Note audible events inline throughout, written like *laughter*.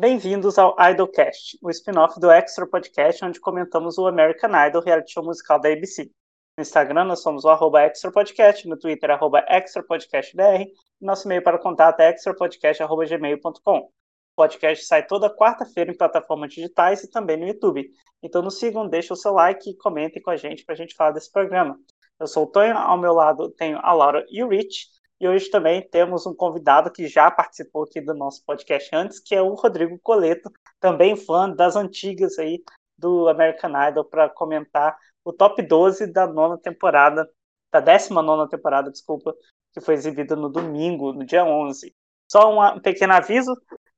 Bem-vindos ao Idolcast, o spin-off do Extra Podcast, onde comentamos o American Idol, reality show musical da ABC. No Instagram, nós somos o arroba Extra Podcast, no Twitter, arroba Extra Podcast BR, e nosso e-mail para contato é extrapodcast.gmail.com. O podcast sai toda quarta-feira em plataformas digitais e também no YouTube. Então nos sigam, deixem o seu like e comentem com a gente para a gente falar desse programa. Eu sou o Tonho, ao meu lado tenho a Laura e o Rich, e hoje também temos um convidado que já participou aqui do nosso podcast antes, que é o Rodrigo Coleto, também fã das antigas aí do American Idol, para comentar o top 12 da nona temporada, da 19 temporada, desculpa, que foi exibida no domingo, no dia 11. Só um pequeno aviso,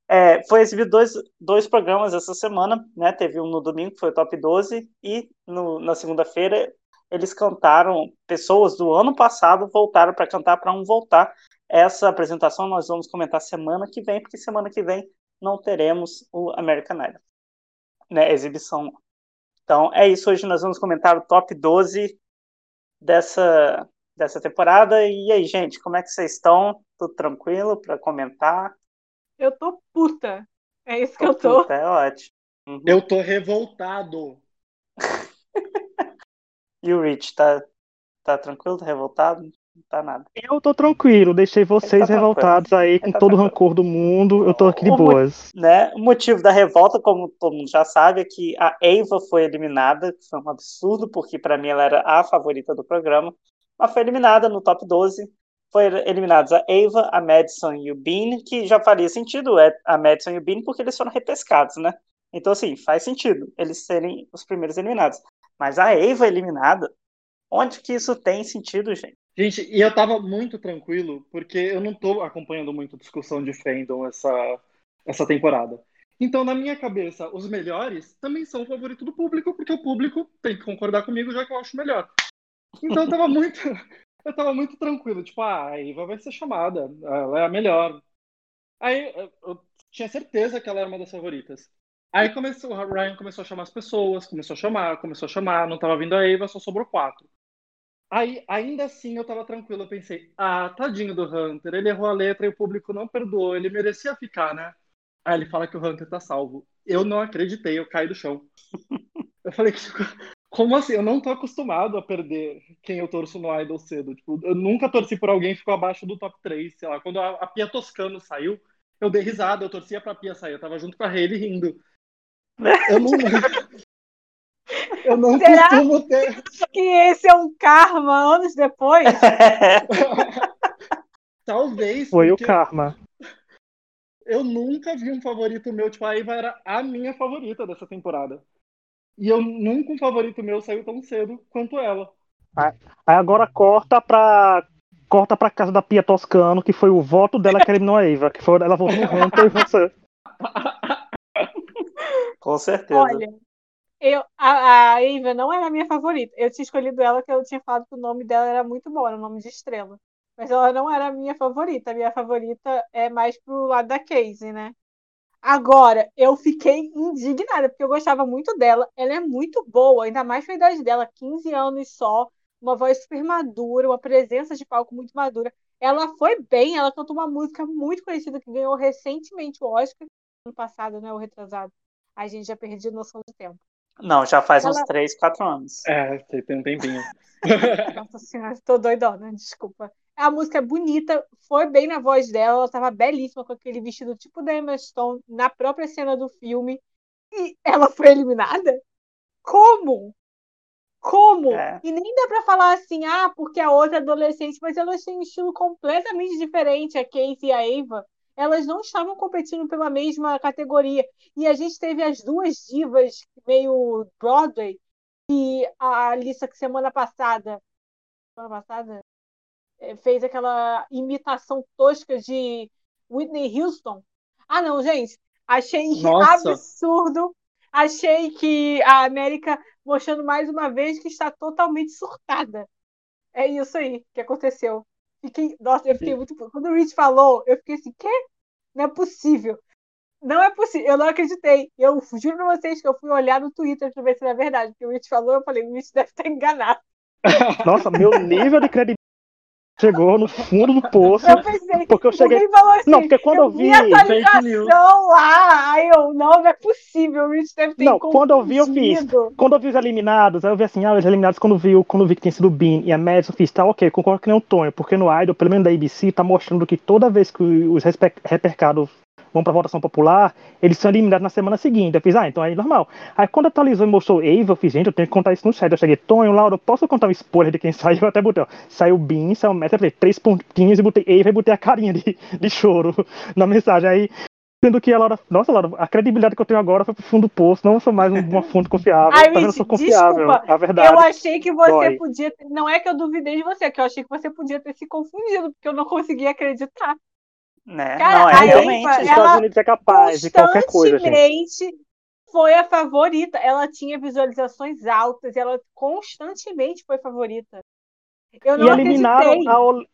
é, foi exibido dois, dois programas essa semana, né? Teve um no domingo, que foi o top 12, e no, na segunda-feira eles cantaram, pessoas do ano passado voltaram para cantar para um voltar. Essa apresentação nós vamos comentar semana que vem, porque semana que vem não teremos o American Idol, né, exibição. Então é isso, hoje nós vamos comentar o top 12 dessa, dessa temporada. E aí, gente, como é que vocês estão? Tudo tranquilo para comentar? Eu tô puta. É isso que tô eu tô. Puta, é ótimo. Uhum. Eu tô revoltado. *laughs* E o Rich, tá, tá tranquilo? Tá revoltado? Não tá nada. Eu tô tranquilo, deixei vocês tá revoltados aí com tá todo o rancor do mundo. Eu tô aqui de o boas. Né, o motivo da revolta, como todo mundo já sabe, é que a Ava foi eliminada, que foi um absurdo, porque para mim ela era a favorita do programa. Mas foi eliminada no top 12. Foi eliminados a Ava, a Madison e o Bean, que já faria sentido é, a Madison e o Bean, porque eles foram repescados, né? Então, assim, faz sentido eles serem os primeiros eliminados. Mas a Eva eliminada, onde que isso tem sentido, gente? Gente, e eu tava muito tranquilo, porque eu não tô acompanhando muito discussão de fandom essa, essa temporada. Então, na minha cabeça, os melhores também são o favorito do público, porque o público tem que concordar comigo, já que eu acho melhor. Então, eu tava *laughs* muito, eu tava muito tranquilo, tipo, ah, a Eva vai ser chamada, ela é a melhor. Aí, eu tinha certeza que ela era uma das favoritas. Aí começou, o Ryan começou a chamar as pessoas, começou a chamar, começou a chamar, não tava vindo a Eva, só sobrou quatro. Aí, ainda assim, eu tava tranquilo, eu pensei, ah, tadinho do Hunter, ele errou a letra e o público não perdoou, ele merecia ficar, né? Aí ele fala que o Hunter tá salvo. Eu não acreditei, eu caí do chão. *laughs* Eu falei, como assim? Eu não tô acostumado a perder quem eu torço no Idol cedo. Tipo, eu nunca torci por alguém que ficou abaixo do top 3, sei lá. Quando a, a Pia Toscano saiu, eu dei risada, eu torcia pra Pia sair, eu tava junto com a Hayley rindo. Eu não. *laughs* *laughs* Eu não Será costumo ter. Que esse é um karma anos depois? *laughs* Talvez. Foi o karma. Eu nunca vi um favorito meu, tipo, a Eva era a minha favorita dessa temporada. E eu nunca um favorito meu saiu tão cedo quanto ela. Aí agora corta pra. Corta pra casa da Pia Toscano, que foi o voto dela que eliminou a Eva. Que foi, ela votou no Hunter e você. Com certeza. Olha, eu, a, a Eva não era a minha favorita. Eu tinha escolhido ela porque eu tinha falado que o nome dela era muito bom, era o nome de estrela. Mas ela não era a minha favorita. A minha favorita é mais pro lado da Casey, né? Agora, eu fiquei indignada, porque eu gostava muito dela. Ela é muito boa, ainda mais pra idade dela, 15 anos só, uma voz super madura, uma presença de palco muito madura. Ela foi bem, ela cantou uma música muito conhecida que ganhou recentemente o Oscar, ano passado, né? O retrasado. A gente já perdi noção de tempo. Não, já faz Ela... uns 3, 4 anos. É, tem um tempinho. *laughs* Nossa senhora, tô doidona, desculpa. A música é bonita, foi bem na voz dela, ela tava belíssima com aquele vestido tipo da Emma Stone na própria cena do filme. E ela foi eliminada? Como? Como? É. E nem dá pra falar assim, ah, porque a outra é adolescente, mas elas têm um estilo completamente diferente, a Casey e a Ava elas não estavam competindo pela mesma categoria. E a gente teve as duas divas meio Broadway, e a Alissa, que semana passada, semana passada é, fez aquela imitação tosca de Whitney Houston. Ah, não, gente, achei *laughs* Nossa. absurdo. Achei que a América mostrando mais uma vez que está totalmente surtada. É isso aí que aconteceu. Fiquei, nossa, eu fiquei muito. Quando o Rich falou, eu fiquei assim, quê? Não é possível. Não é possível. Eu não acreditei. Eu juro pra vocês que eu fui olhar no Twitter pra ver se era verdade. Porque o Rich falou, eu falei, o Rich deve estar enganado. *laughs* Nossa, meu nível de credibilidade chegou no fundo do poço. Eu pensei, porque eu cheguei. Assim, não, porque quando eu, eu vi. atualização lá, aí eu, não, não é possível. O Rich deve ter Não, quando eu vi, eu fiz. Quando eu vi os eliminados, aí eu vi assim, ah, os eliminados, quando vi, quando vi que tinha sido o Bean e a Mads, eu fiz, tá ok, concordo que nem o Tonho, porque no Idol, pelo menos da ABC, tá mostrando que toda vez que os repercados vão pra votação popular, eles são eliminados na semana seguinte. Eu fiz, ah, então aí normal. Aí quando atualizou e mostrou Ava, eu fiz, gente, eu tenho que contar isso no chat. Eu cheguei, Tonho, Laura, posso contar um spoiler de quem *laughs* saiu? Eu até botei, ó, saiu o Bean, saiu eu falei, três pontinhos e botei Ava e botei a carinha de, de choro *laughs* na mensagem. Aí Sendo que a Laura, nossa, Laura, a credibilidade que eu tenho agora foi pro fundo do poço, não sou mais um- uma fonte confiável. Ai, tá vendo? Eu sou confiável. desculpa, A verdade. Eu achei que você dói. podia. ter- Não é que eu duvidei de você, é que eu achei que você podia ter se confundido, porque eu não conseguia acreditar. Né? Cara, não, é realmente. Os ela Estados Unidos é capaz de qualquer coisa, gente. Constantemente foi a favorita. Ela tinha visualizações altas, ela constantemente foi favorita. Eu não E eliminaram, acreditei. a, Ol-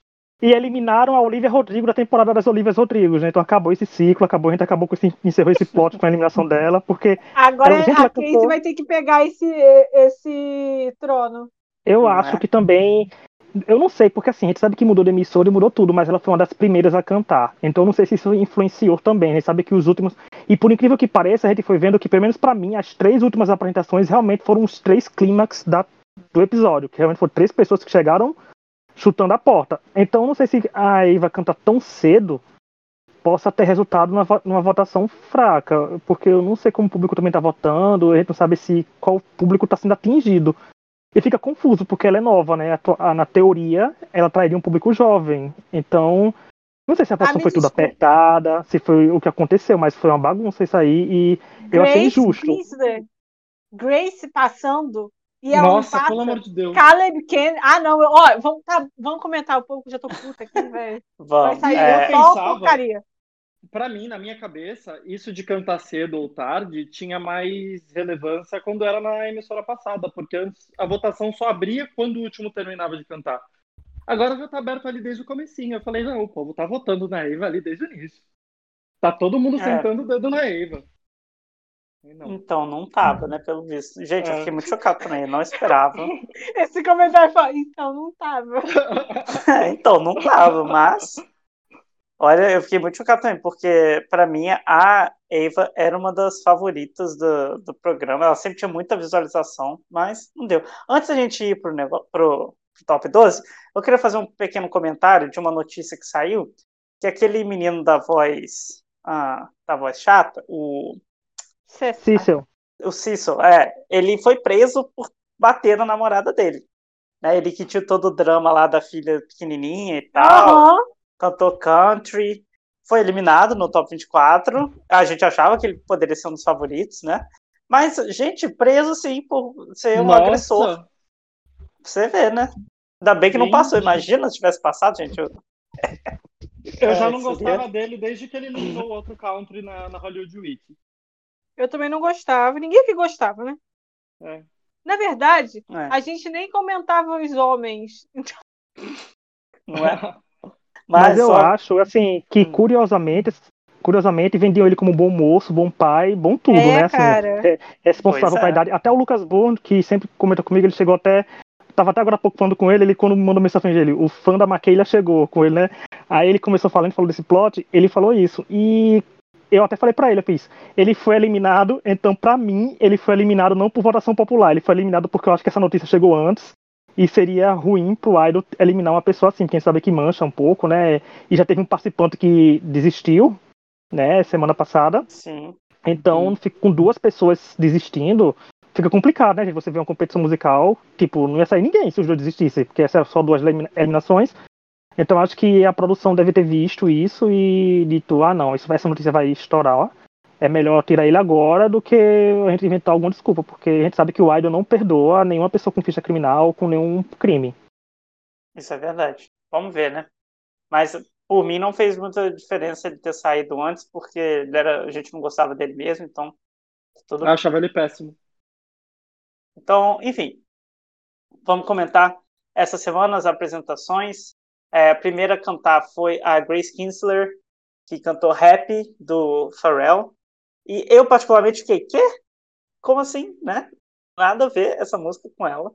e eliminaram a Olivia Rodrigo da temporada das Olivias Rodrigo, né? Então acabou esse ciclo, acabou, a gente acabou com esse, encerrou esse plot com a eliminação dela, porque Agora Ela- gente, a cantou- vai ter que pegar esse, esse trono. eu Não acho é? que também. Eu não sei, porque assim, a gente sabe que mudou de emissora e mudou tudo, mas ela foi uma das primeiras a cantar. Então eu não sei se isso influenciou também. A gente sabe que os últimos. E por incrível que pareça, a gente foi vendo que, pelo menos pra mim, as três últimas apresentações realmente foram os três clímax da... do episódio. Que realmente foram três pessoas que chegaram chutando a porta. Então eu não sei se a Eva canta tão cedo possa ter resultado numa, numa votação fraca, porque eu não sei como o público também está votando, a gente não sabe se qual público está sendo atingido. E fica confuso, porque ela é nova, né? Na teoria, ela atrairia um público jovem. Então, não sei se a votação me foi tudo desculpa. apertada, se foi o que aconteceu, mas foi uma bagunça isso aí, e eu achei Grace injusto. Priestler, Grace passando e ela não Nossa, passa. pelo amor de Deus. Caleb Ken. Ah, não. eu- Ó, vamos, tá, vamos comentar um pouco, já tô puta aqui, velho. Vai sair É, eu só pensava- porcaria. Pra mim, na minha cabeça, isso de cantar cedo ou tarde tinha mais relevância quando era na emissora passada, porque antes a votação só abria quando o último terminava de cantar. Agora já tá aberto ali desde o comecinho. Eu falei, não, o povo tá votando na Eva ali desde o início. Tá todo mundo É. sentando o dedo na Eva. Não. Então, não tava, né, pelo visto. Gente, eu É. fiquei muito chocado também, eu não esperava. *laughs* Esse comentário fala, então não tava. *laughs* então, não tava, mas. Olha, eu fiquei muito chocado também, porque pra mim a Eva era uma das favoritas do, do programa. Ela sempre tinha muita visualização, mas não deu. Antes da gente ir pro, negócio, pro, pro top 12, eu queria fazer um pequeno comentário de uma notícia que saiu, que aquele menino da voz, ah, da voz chata, o. Cícero, o Cecil, é, ele foi preso por bater na namorada dele. Né? Ele que tinha todo o drama lá da filha pequenininha e tal, Aham. Cantou country, foi eliminado no top 24. A gente achava que ele poderia ser um dos favoritos, né? Mas, gente, preso sim por ser um Nossa, agressor. Você vê, né? Ainda bem que não passou. Imagina se tivesse passado, gente. eu- eu já É, não seria- gostava dele desde que ele não usou outro country na, na Hollywood Week. Eu também não gostava. Ninguém que gostava, né? É. Na verdade, É, a gente nem comentava os homens. não é? *laughs* Mas, eu só- acho, assim, que Hum. curiosamente, curiosamente vendiam ele como bom moço, bom pai, bom tudo, É, né? Assim, cara. é- responsável Pois é. pela idade. Até o Lucas Bourne, que sempre comenta comigo, ele chegou até. Tava até agora há pouco falando com ele, ele quando mandou mensagem dele, o fã da Maquila chegou com ele, né? Aí ele começou falando, falou desse plot, ele falou isso. E eu até falei pra ele, eu fiz, ele foi eliminado, então pra mim, ele foi eliminado não por votação popular, ele foi eliminado porque eu acho que essa notícia chegou antes. E seria ruim pro Idol eliminar uma pessoa assim, quem sabe que mancha um pouco, né? E já teve um participante que desistiu, né, semana passada. Sim. Então, fica com duas pessoas desistindo, fica complicado, né, gente? Você vê uma competição musical, tipo, não ia sair ninguém se os dois desistissem, porque essas são só duas elimina- eliminações. Então, acho que a produção deve ter visto isso e dito, ah, não, isso, essa notícia vai estourar, ó. É melhor tirar ele agora do que a gente inventar alguma desculpa, porque a gente sabe que o Idol não perdoa nenhuma pessoa com ficha criminal, com nenhum crime. Isso é verdade. Vamos ver, né? Mas por mim não fez muita diferença ele ter saído antes, porque ele era, a gente não gostava dele mesmo, então tudo Eu achava ele péssimo. Então, enfim, vamos comentar essa semana as apresentações. É, a primeira a cantar foi a Grace Kinsler, que cantou Happy, do Pharrell. E eu, particularmente, fiquei, quê? Como assim, né? Nada a ver essa música com ela. O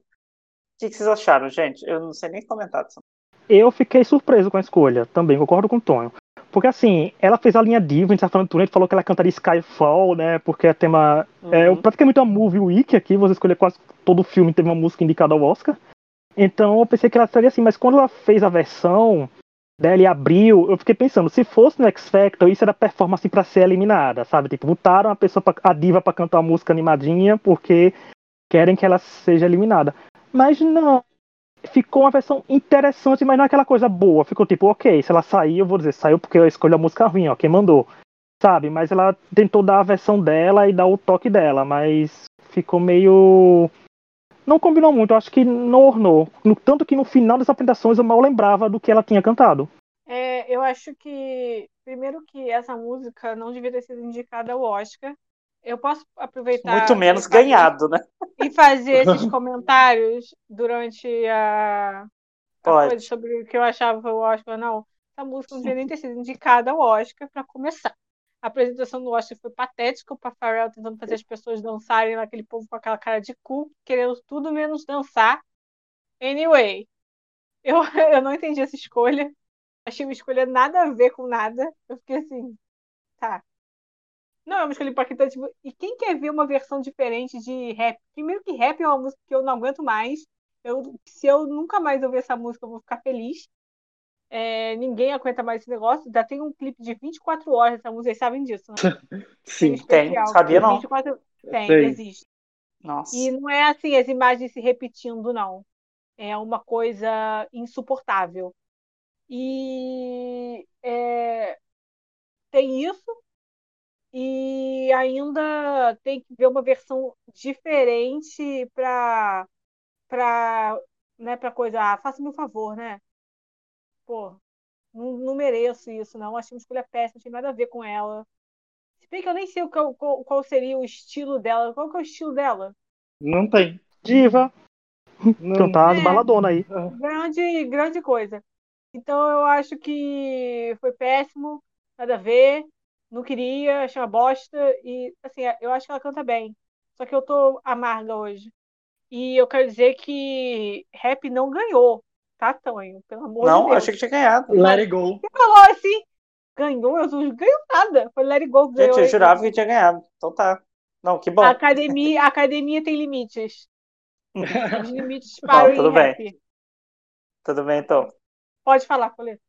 que, que vocês acharam, gente? Eu não sei nem comentar disso. Eu fiquei surpreso com a escolha, também concordo com o Tonho. Porque assim, ela fez a linha diva, a gente tá falando do a gente falou que ela cantaria Skyfall, né? Porque é tema. É Uhum. praticamente uma movie week aqui, você escolher quase todo filme teve uma música indicada ao Oscar. Então eu pensei que ela seria assim, mas quando ela fez a versão dela e abriu, eu fiquei pensando, se fosse no X Factor, isso era performance pra ser eliminada, sabe? Tipo, botaram a pessoa, pra, a diva pra cantar uma música animadinha porque querem que ela seja eliminada. Mas não. Ficou uma versão interessante, mas não é aquela coisa boa. Ficou tipo, ok, se ela sair, eu vou dizer, saiu porque eu escolhi a música ruim, ó, quem mandou. Sabe? Mas ela tentou dar a versão dela e dar o toque dela, mas ficou meio. Não combinou muito, eu acho que não ornou. No, tanto que no final das apresentações eu mal lembrava do que ela tinha cantado. É, eu acho que, primeiro que essa música não devia ter sido indicada ao Oscar. Eu posso aproveitar Muito menos fazer- ganhado, né? e fazer *laughs* esses comentários durante a, a Pode. coisa sobre o que eu achava o Oscar, não. Essa música não devia nem ter sido indicada ao Oscar para começar. A apresentação do Oscar foi patética, o Pharrell tentando fazer as pessoas dançarem naquele povo com aquela cara de cu, querendo tudo menos dançar. Anyway, eu, *laughs* eu não entendi essa escolha. Achei uma escolha nada a ver com nada. Eu fiquei assim, tá. Não, é uma escolha impactante. Tipo, e quem quer ver uma versão diferente de rap? Primeiro que rap é uma música que eu não aguento mais. Eu, se eu nunca mais ouvir essa música, eu vou ficar feliz. É, ninguém aguenta mais esse negócio. Já tem um clipe de 24 horas dessa música, vocês sabem disso, né? *laughs* Sim. Tem, especial, sabia não. 24... Tem, Tem. existe. Nossa. E não é assim, as imagens se repetindo, não. É uma coisa insuportável. E é, tem isso, e ainda tem que ver uma versão diferente para para né, para coisa. Ah, faça-me um favor, né? Pô, não, não mereço isso, não. Achei uma escolha péssima, não tem nada a ver com ela. Se bem que eu nem sei o qual, qual, qual seria o estilo dela. Qual que é o estilo dela? Não tem. Diva, Não... cantar as É. baladonas aí. grande, grande coisa. Então eu acho que foi péssimo, nada a ver, não queria, achei uma bosta e assim, eu acho que ela canta bem. Só que eu tô amarga hoje. E eu quero dizer que rap não ganhou, tá, Tonho? Pelo amor de Não, Deus. achei que tinha ganhado. Let it go. Você falou assim, ganhou, eu não ganhou nada. Foi Let It Go que ganhou. Gente, eu jurava que tinha ganhado. Então tá. Não, que bom. A academia, a *laughs* academia tem limites. Os limites Não, param tudo em bem. rap. Tudo bem, então. Pode falar, Coleta.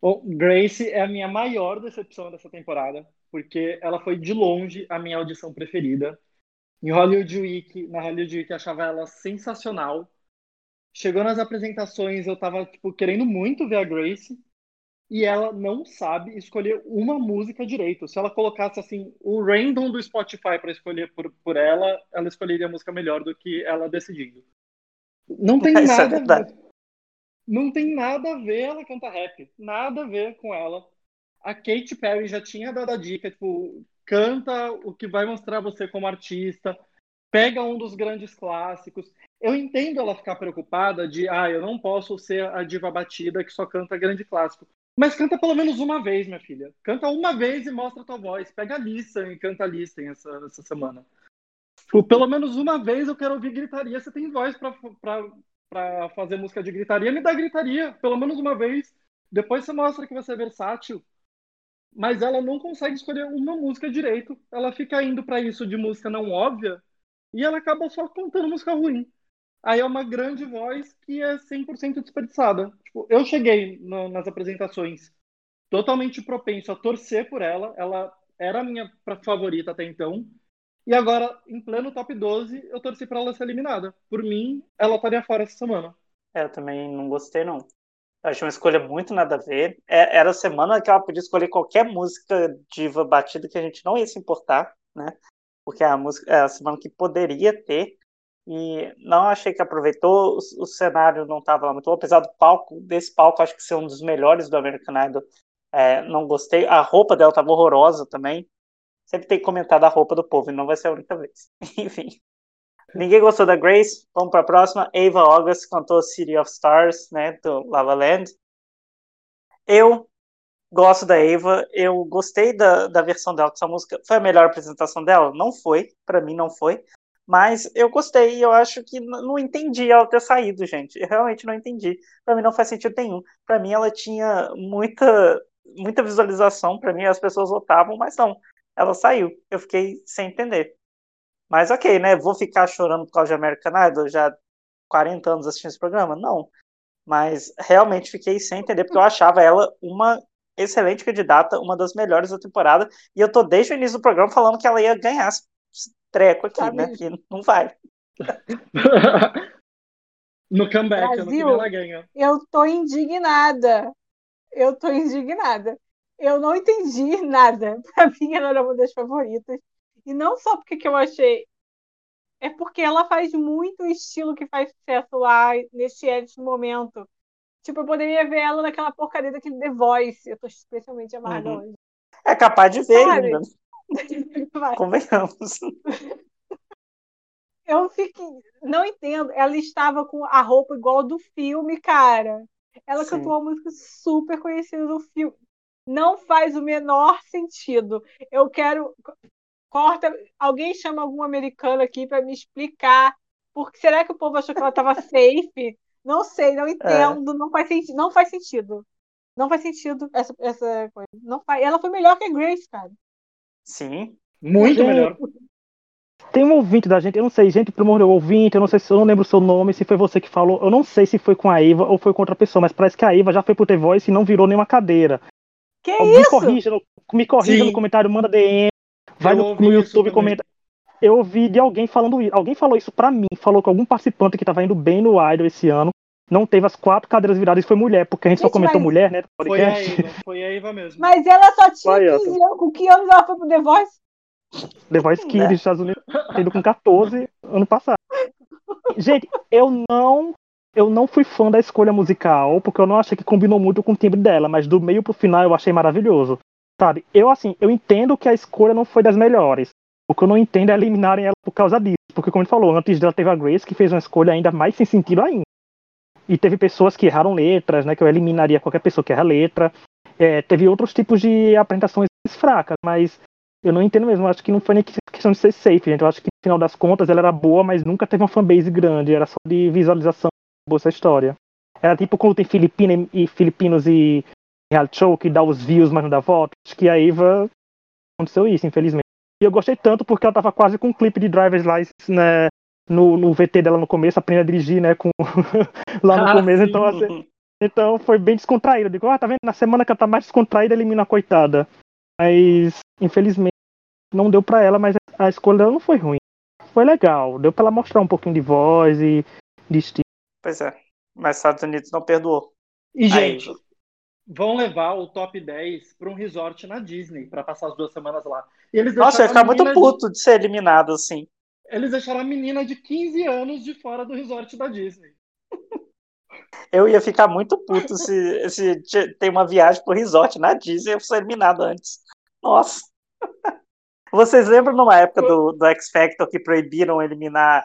Bom, Grace é a minha maior decepção dessa temporada, porque ela foi de longe a minha audição preferida. Em Hollywood Week, na Hollywood Week, eu achava ela sensacional. Chegou nas apresentações, eu tava tipo querendo muito ver a Grace, e ela não sabe escolher uma música direito. Se ela colocasse assim o random do Spotify para escolher por, por ela, ela escolheria a música melhor do que ela decidindo. Não tem *laughs* Isso é nada ver. Não tem nada a ver ela cantar rap. Nada a ver com ela. A Katy Perry já tinha dado a dica, tipo, canta o que vai mostrar você como artista, pega um dos grandes clássicos. Eu entendo ela ficar preocupada de, ah, eu não posso ser a diva batida que só canta grande clássico. Mas canta pelo menos uma vez, minha filha. Canta uma vez e mostra a tua voz. Pega a Listen e canta a Listen essa, essa semana. Pelo menos uma vez eu quero ouvir gritaria. Você tem voz pra fazer música de gritaria? Me dá gritaria, pelo menos uma vez. Depois você mostra que você é versátil. Mas ela não consegue escolher uma música direito. Ela fica indo pra isso de música não óbvia e ela acaba só cantando música ruim. Aí é uma grande voz que é 100% desperdiçada. Tipo, eu cheguei no- nas apresentações totalmente propenso a torcer por ela. Ela era a minha favorita até então. E agora, em pleno top 12, eu torci pra ela ser eliminada. Por mim, ela estaria fora essa semana. É, eu também não gostei, não. Eu achei uma escolha muito nada a ver. É- era a semana que ela podia escolher qualquer música diva batida que a gente não ia se importar, né? Porque é a música é a semana que poderia ter. E não achei que aproveitou. O, o cenário não estava lá muito bom, apesar do palco, desse palco, acho que ser um dos melhores do American Idol. É, não gostei. A roupa dela estava horrorosa também. Sempre tem que comentar da roupa do povo, e não vai ser a única vez. *laughs* Enfim. Ninguém gostou da Grace. Vamos para a próxima. Ava August cantou City of Stars, né, do La La Land. Eu gosto da Ava. Eu gostei da, da versão dela com essa música. Foi a melhor apresentação dela? Não foi. Para mim, não foi. Mas eu gostei eu acho que não entendi ela ter saído, gente. Eu realmente não entendi. Para mim não faz sentido nenhum. Para mim ela tinha muita muita visualização para mim, as pessoas votavam, mas não, ela saiu. Eu fiquei sem entender. Mas ok, né? Vou ficar chorando por causa de American Idol, já 40 anos assistindo esse programa? Não. Mas realmente fiquei sem entender, porque eu achava ela uma excelente candidata, uma das melhores da temporada, e eu tô desde o início do programa falando que ela ia ganhar treco aqui, Sabe? né? Que não vai. *laughs* no comeback, Brasil, no ela ganha. Eu tô indignada. Eu tô indignada. Eu não entendi nada. *laughs* Pra mim, ela era uma das favoritas. E não só porque que eu achei. É porque ela faz muito o estilo que faz sucesso lá nesse edit momento. Tipo, eu poderia ver ela naquela porcaria daquele The Voice. Eu tô especialmente amarrada uhum. hoje. É capaz de ver Sabe? ainda. *laughs* Convenhamos. Eu fiquei. Não entendo. Ela estava com a roupa igual do filme, cara. Ela Sim. cantou uma música super conhecida do filme. Não faz o menor sentido. Eu quero. Corta. Alguém chama algum americano aqui para me explicar. Porque será que o povo achou que ela estava safe? Não sei, não entendo. É. Não faz sentido. Não faz sentido. Não faz sentido essa, essa coisa. Não faz. Ela foi melhor que a Grace, cara. Sim. Muito melhor. Tem um ouvinte da gente, eu não sei, gente, pelo amor de ouvinte, eu não sei se eu não lembro o seu nome, se foi você que falou, eu não sei se foi com a Eva ou foi com outra pessoa, mas parece que a Eva já foi pro The Voice e não virou nenhuma cadeira. Que me isso? Corrija, me corrija Sim. no comentário, manda DM, vai no, no, YouTube comenta. Eu ouvi de alguém falando isso. Alguém falou isso pra mim, falou que algum participante que tava indo bem no Idol esse ano não teve as quatro cadeiras viradas e foi mulher, porque a gente, gente só comentou mas... mulher, né? Foi a Eva, foi a Eva mesmo. Mas ela só tinha Vai, 15 anos. Com que anos ela foi pro The Voice? The Voice Kids dos Estados Unidos, indo com 14 ano passado. Gente, eu não eu não fui fã da escolha musical, porque eu não achei que combinou muito com o timbre dela, mas do meio pro final eu achei maravilhoso. Sabe? Eu assim, eu entendo que a escolha não foi das melhores. O que eu não entendo é eliminarem ela por causa disso. Porque, como ele falou, antes dela teve a Grace, que fez uma escolha ainda mais sem sentido ainda. E teve pessoas que erraram letras, né? Que eu eliminaria qualquer pessoa que erra letra. É, teve outros tipos de apresentações fracas, mas eu não entendo mesmo. Eu acho que não foi nem questão de ser safe, gente. Eu acho que no final das contas ela era boa, mas nunca teve uma fanbase grande. Era só de visualização boa essa história. Era tipo quando tem Filipina e Filipinos e reality show que dá os views, mas não dá voto. Acho que a Eva aconteceu isso, infelizmente. E eu gostei tanto porque ela tava quase com um clipe de Driver's License né, no, no VT dela no começo, aprendendo a dirigir, né, com *laughs* lá no ah, começo. Então, assim, então foi bem descontraída. Eu digo, ah, tá vendo? Na semana que ela tá mais descontraída, elimina a coitada. Mas, infelizmente, não deu para ela, mas a escolha dela não foi ruim. Foi legal. Deu para ela mostrar um pouquinho de voz e de estilo. Pois é. Mas Estados Unidos não perdoou. E, gente, Aí... vão levar o top 10 para um resort na Disney para passar as duas semanas lá. E eles Nossa, ia ficar muito puto de... de ser eliminado assim. Eles deixaram a menina de 15 anos de fora do resort da Disney. Eu ia ficar muito puto se, se tem uma viagem pro resort na Disney e eu fosse eliminado antes. Nossa. Vocês lembram numa época do, do X Factor que proibiram eliminar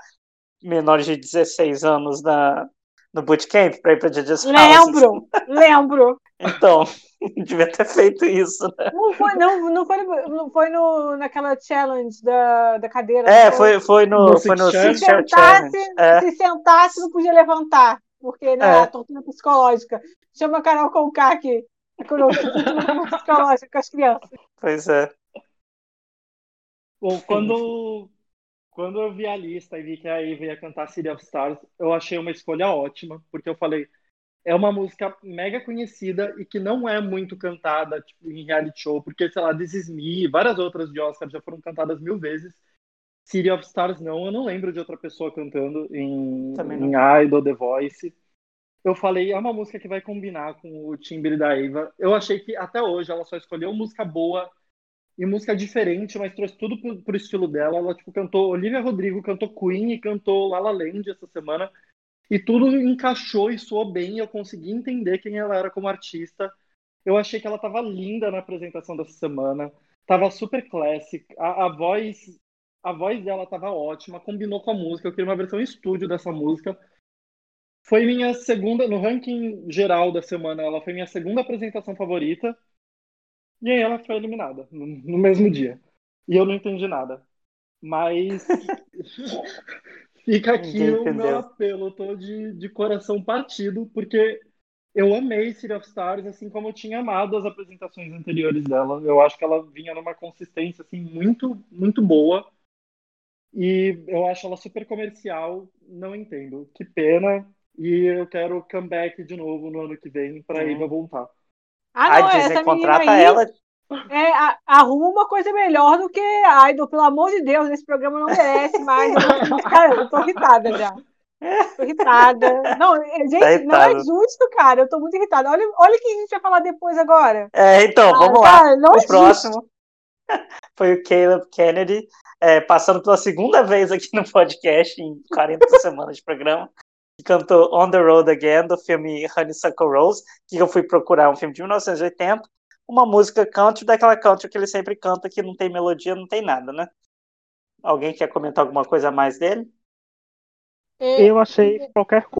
menores de 16 anos na, no bootcamp para ir para Judges Lembro, lembro. Então, *laughs* devia ter feito isso, né? Não foi, não, não foi, não foi no, naquela challenge da, da cadeira. É, foi, foi no, no foi no se sentasse, é. se sentasse, não podia levantar, porque né, é. a tortura psicológica. Chama a Carol Conká aqui. A tortura psicológica com as crianças. Pois é. Bom, quando, quando eu vi a lista e vi que a Eva ia cantar City of Stars, eu achei uma escolha ótima, porque eu falei, é uma música mega conhecida e que não é muito cantada tipo, em reality show, porque, sei lá, This Is Me, várias outras de Oscar já foram cantadas mil vezes. City of Stars não, eu não lembro de outra pessoa cantando em, em Idol, The Voice. Eu falei, é uma música que vai combinar com o timbre da Eva. Eu achei que até hoje ela só escolheu música boa e música diferente, mas trouxe tudo pro, pro estilo dela. Ela, tipo, cantou Olivia Rodrigo, cantou Queen e cantou La La Land essa semana. E tudo encaixou e soou bem. Eu consegui entender quem ela era como artista. Eu achei que ela tava linda na apresentação dessa semana. Tava super classic. A, a voz a voz dela tava ótima, combinou com a música. Eu queria uma versão estúdio dessa música. Foi minha segunda, no ranking geral da semana, ela foi minha segunda apresentação favorita. E aí ela foi eliminada no, no mesmo dia. E eu não entendi nada. Mas *laughs* fica aqui o meu apelo. Eu tô de, de coração partido, porque eu amei City of Stars, assim como eu tinha amado as apresentações anteriores dela. Eu acho que ela vinha numa consistência assim muito, muito boa. E eu acho ela super comercial, não entendo. Que pena. E eu quero comeback de novo no ano que vem para Hum. Eva voltar. Ah, não, a Disney essa contrata aí ela. é, a- arruma uma coisa melhor do que Idol. Pelo amor de Deus, esse programa não merece mais. *laughs* Cara, eu tô irritada já. Tô irritada. Não, é, gente, Tá não é justo, cara. Eu tô muito irritada. Olha, olha o que a gente vai falar depois agora. É, então, Ah, vamos lá. cara, não é O justo. próximo *laughs* foi o Caleb Kennedy, é, passando pela segunda vez aqui no podcast, em 40 semanas de programa, que cantou On the Road Again, do filme Honeysuckle Rose, que eu fui procurar, um filme de 1980, uma música country, daquela country que ele sempre canta, que não tem melodia, não tem nada, né? Alguém quer comentar alguma coisa a mais dele? É, Eu achei qualquer coisa.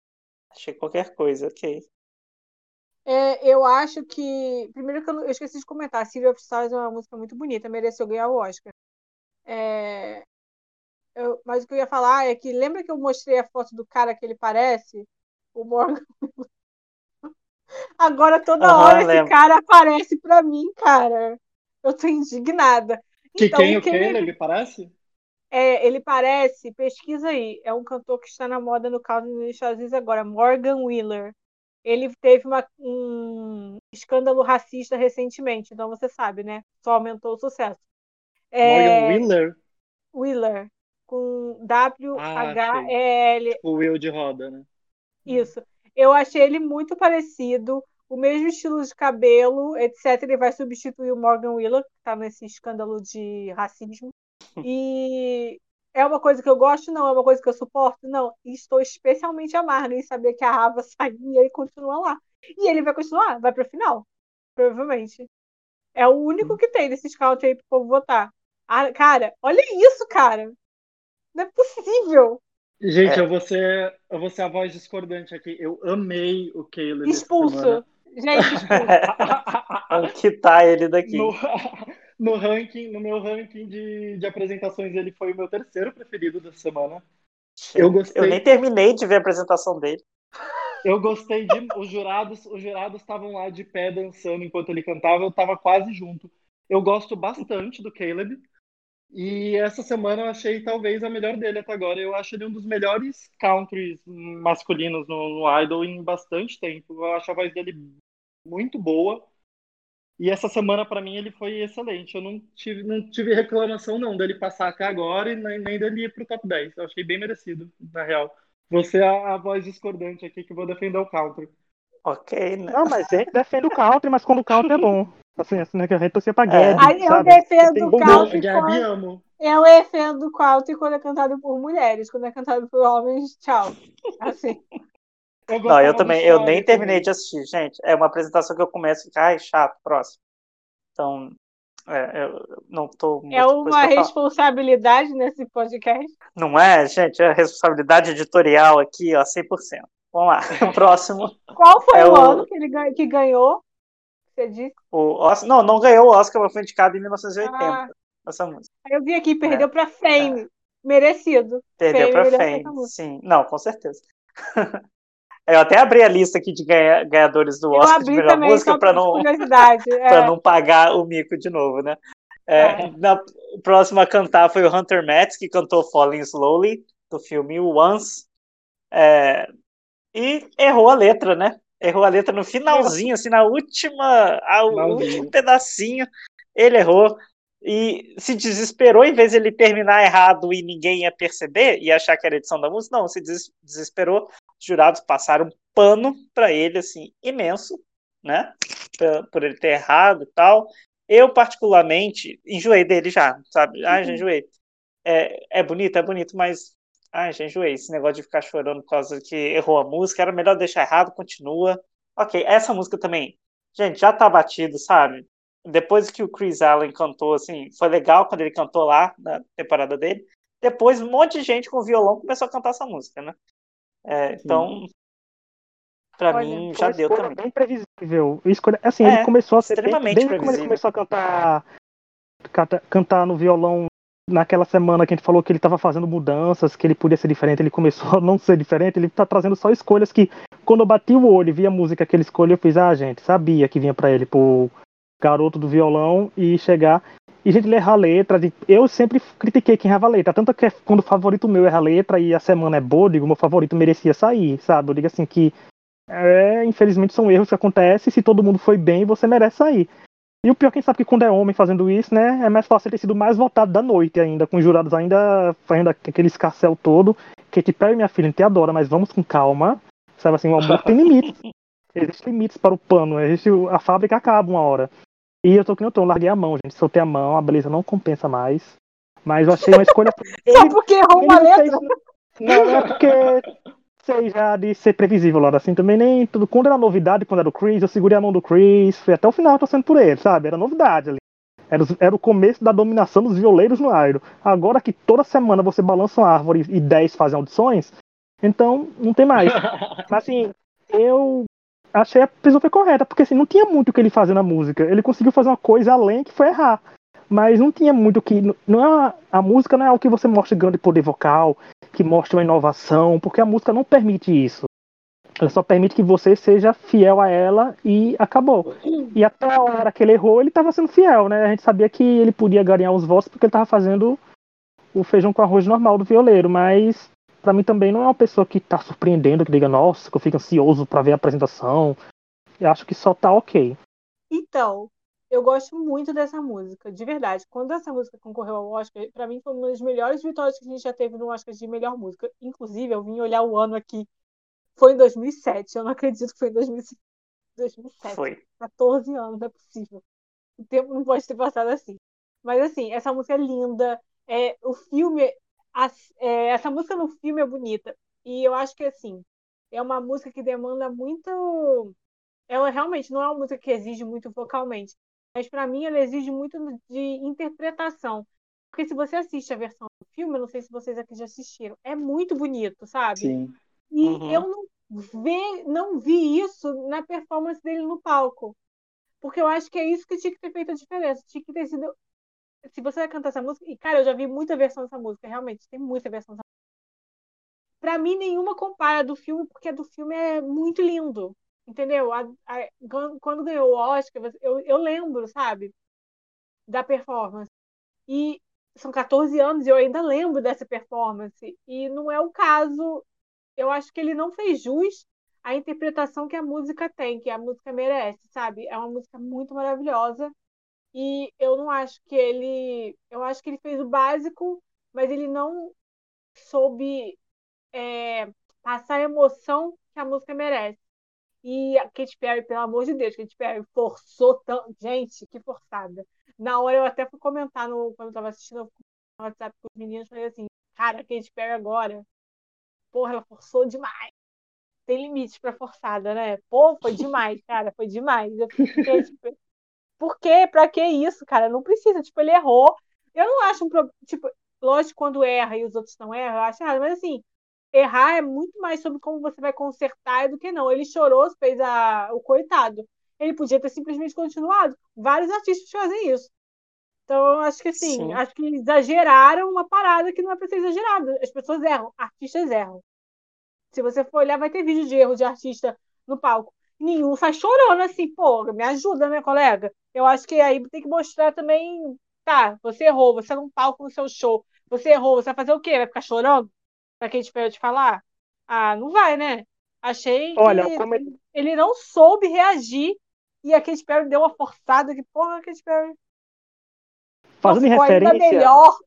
Achei qualquer coisa, ok. É, eu acho que. Primeiro que eu, eu esqueci de comentar, City of Stars é uma música muito bonita, mereceu ganhar o Oscar. É, eu- mas o que eu ia falar é que lembra que eu mostrei a foto do cara que ele parece? O Morgan. *laughs* Agora toda Aham, hora esse cara aparece pra mim, cara. Eu tô indignada. Que Então, quem o o Caleb- Caleb parece? É, ele parece, pesquisa aí, é um cantor que está na moda no country nos Estados Unidos agora, Morgan Wheeler. Ele teve uma- um escândalo racista recentemente, então você sabe, né? Só aumentou o sucesso. É, Morgan Wheeler? Wheeler, com Ah, W-H-E-L, O Will de roda, né? isso. Eu achei ele muito parecido, o mesmo estilo de cabelo, etc. Ele vai substituir o Morgan Wheeler, que está nesse escândalo de racismo. *laughs* E é uma coisa que eu gosto? Não. É uma coisa que eu suporto? Não. E estou especialmente amarga em saber que a Rava *laughs* saiu e ele continua lá. E ele vai continuar, vai para o final, provavelmente. É o único que tem desses country aí pro povo votar. Ah, cara, olha isso, cara. Não é possível. Gente, É. eu, vou ser, eu vou ser a voz discordante aqui. Eu amei o Caleb. Expulso. Gente, expulso. *laughs* Vamos quitar ele daqui. No, *laughs* no ranking, no meu ranking de, de apresentações, ele foi o meu terceiro preferido dessa semana. Eu gostei. Eu nem terminei de ver a apresentação dele. Eu gostei de. Os jurados os jurados estavam lá de pé dançando enquanto ele cantava, eu estava quase junto. Eu gosto bastante do Caleb. E essa semana eu achei talvez a melhor dele até agora. Eu acho ele um dos melhores countries masculinos no, no Idol em bastante tempo. Eu acho a voz dele muito boa. E essa semana, para mim, ele foi excelente. Eu não tive, não tive reclamação, não, dele passar até agora e nem, nem dele ir pro top 10. Eu achei bem merecido, na real. Você é a, a voz discordante aqui que vou defender o country. Ok, né? Não, mas a gente defende o country, mas quando o country é bom. Assim, assim né, que a gente torcia pra É. Gabi, Aí eu sabe? defendo o Não, country quando-. Eu defendo o country quando é cantado por mulheres. Quando é cantado por homens, tchau. Assim. Eu Não, eu também, eu nem terminei também. de assistir, gente. É uma apresentação que eu começo e fico, ai, chato, próximo. Então, é, eu não tô. É uma responsabilidade nesse podcast. Não é, gente? É responsabilidade editorial aqui, ó, 100%. Vamos lá. *laughs* O próximo. Qual foi É o, o- ano que ele gan- que ganhou? Você disse? O Oscar, não, não ganhou o Oscar, mas foi indicado em 1980. Ah. Essa música. Eu vi aqui, perdeu pra Fame. Merecido. Perdeu Fame que Fame. música. Sim, não, com certeza. *laughs* Eu até abri a lista aqui de ganha- ganhadores do Oscar de melhor também, música para não, *laughs* É. não pagar o mico de novo, né? É, É. Na próxima a cantar foi o Hunter Metz, que cantou Falling Slowly, do filme Once. É, e errou a letra, né? Errou a letra no finalzinho, assim, na última, ao último pedacinho, ele errou e se desesperou, em vez de ele terminar errado e ninguém ia perceber e achar que era edição da música, não, se des- desesperou. Os jurados passaram um pano para ele, assim, imenso, né? Por- Por ele ter errado e tal. Eu, particularmente, enjoei dele já, sabe? Ai, já enjoei. É, é bonito, é bonito, mas. Ai, já enjoei. Esse negócio de ficar chorando por causa que errou a música. Era melhor deixar errado, continua. Ok, essa música também. Gente, já tá batido, sabe? Depois que o Chris Allen cantou, assim, foi legal quando ele cantou lá na temporada dele. Depois, um monte de gente com violão começou a cantar essa música, né? É, então, pra Olha, mim, já deu também. bem previsível. Escolha, assim, É, ele começou a ser bem- extremamente desde quando ele previsível. começou a cantar, canta- cantar no violão naquela semana que a gente falou que ele estava fazendo mudanças, que ele podia ser diferente, ele começou a não ser diferente, ele tá trazendo só escolhas que quando eu bati o olho e vi a música que ele escolheu, eu fiz, ah, gente, sabia que vinha para ele, pro garoto do violão e chegar. E, gente, ele a letra. Eu sempre critiquei quem errava a letra. Tanto que quando o favorito meu erra a letra e a semana é boa, eu digo, meu favorito merecia sair, sabe? Eu digo assim que, é, infelizmente, são erros que acontecem. Se todo mundo foi bem, você merece sair. E o pior, quem sabe que quando é homem fazendo isso, né, é mais fácil ter sido mais votado da noite ainda, com os jurados ainda fazendo aquele escarcel todo. Que tipo, Perry, minha filha, a gente adora, mas vamos com calma. Sabe assim, o amor tem limites. *laughs* Existem limites para o pano. Existe, a fábrica acaba uma hora. E eu tô que não tô, larguei a mão, gente. Soltei a mão, a beleza não compensa mais. Mas eu achei uma escolha. *laughs* Só porque errou uma letra? *laughs* Não, é porque sei já de ser previsível, Laura. Assim, também nem tudo. Quando era novidade, quando era o Chris, eu segurei a mão do Chris, fui até o final torcendo por ele, sabe? Era novidade ali. Era, era o começo da dominação dos violeiros no Airo. Agora que toda semana você balança uma árvore e 10 fazem audições, então não tem mais. *laughs* Mas assim, eu achei a pessoa foi correta, porque assim, não tinha muito o que ele fazer na música. Ele conseguiu fazer uma coisa além que foi errar. Mas não tinha muito que. Não é, a música não é o que você mostra grande poder vocal, que mostra uma inovação, porque a música não permite isso. Ela só permite que você seja fiel a ela e acabou. E até a hora que ele errou, ele estava sendo fiel, né? A gente sabia que ele podia ganhar os votos porque ele estava fazendo o feijão com arroz normal do violeiro, mas para mim também não é uma pessoa que tá surpreendendo, que diga, nossa, que eu fico ansioso para ver a apresentação. Eu acho que só tá ok. Então, eu gosto muito dessa música, de verdade. Quando essa música concorreu ao Oscar, para mim foi uma das melhores vitórias que a gente já teve no Oscar de melhor música. Inclusive, eu vim olhar o ano aqui. Foi em 2007. Eu não acredito que foi em 2007. 2007. Foi. 14 anos, não é possível. O tempo não pode ter passado assim. Mas assim, essa música é linda. É, o filme a, é, essa música no filme é bonita. E eu acho que, assim, é uma música que demanda muito. Ela realmente não é uma música que exige muito vocalmente. Mas, para mim, ela exige muito de interpretação. Porque se você assiste a versão do filme, eu não sei se vocês aqui já assistiram, é muito bonito, sabe? Sim. E uhum. eu não, vê, não vi isso na performance dele no palco. Porque eu acho que é isso que tinha que ter feito a diferença. Tinha que ter sido se você vai cantar essa música, e cara, eu já vi muita versão dessa música, realmente, tem muita versão dessa música. Pra mim, nenhuma compara do filme, porque a do filme é muito lindo. Entendeu? A, a, quando ganhou o Oscar, eu, eu lembro, sabe? Da performance. E são 14 anos e eu ainda lembro dessa performance. E não é o caso. Eu acho que ele não fez jus à interpretação que a música tem, que a música merece, sabe? É uma música muito maravilhosa. E eu não acho que ele. Eu acho que ele fez o básico, mas ele não soube é, passar a emoção que a música merece. E a Katy Perry, pelo amor de Deus, Katy Perry forçou tanto. Gente, que forçada. Na hora eu até fui comentar no, quando eu tava assistindo no WhatsApp com os meninos, falei assim, cara, a Katy Perry agora, porra, ela forçou demais. Tem limites pra forçada, né? Pô, foi demais, *laughs* cara, foi demais. Eu fiquei, tipo, por quê? Pra que isso, cara? Não precisa. Tipo, ele errou. Eu não acho um problema. Tipo, lógico, quando erra e os outros não erram, eu acho errado. Mas assim, errar é muito mais sobre como você vai consertar do que não. Ele chorou, fez a... o coitado. Ele podia ter simplesmente continuado. Vários artistas fazem isso. Então, acho que assim, Sim. acho que exageraram uma parada que não é pra ser exagerada. As pessoas erram, artistas erram. Se você for olhar, vai ter vídeo de erro de artista no palco. Nenhum sai chorando assim, pô, me ajuda, né, colega? eu acho que aí tem que mostrar também, tá, você errou, você é num palco no seu show, você errou, você vai fazer o quê? Vai ficar chorando? Pra quem espera te falar? Ah, não vai, né? Achei Olha, que como... ele não soube reagir e a Katy Perry deu uma forçada que, porra, a Katy Perry Fazendo não ficou referência... ainda melhor.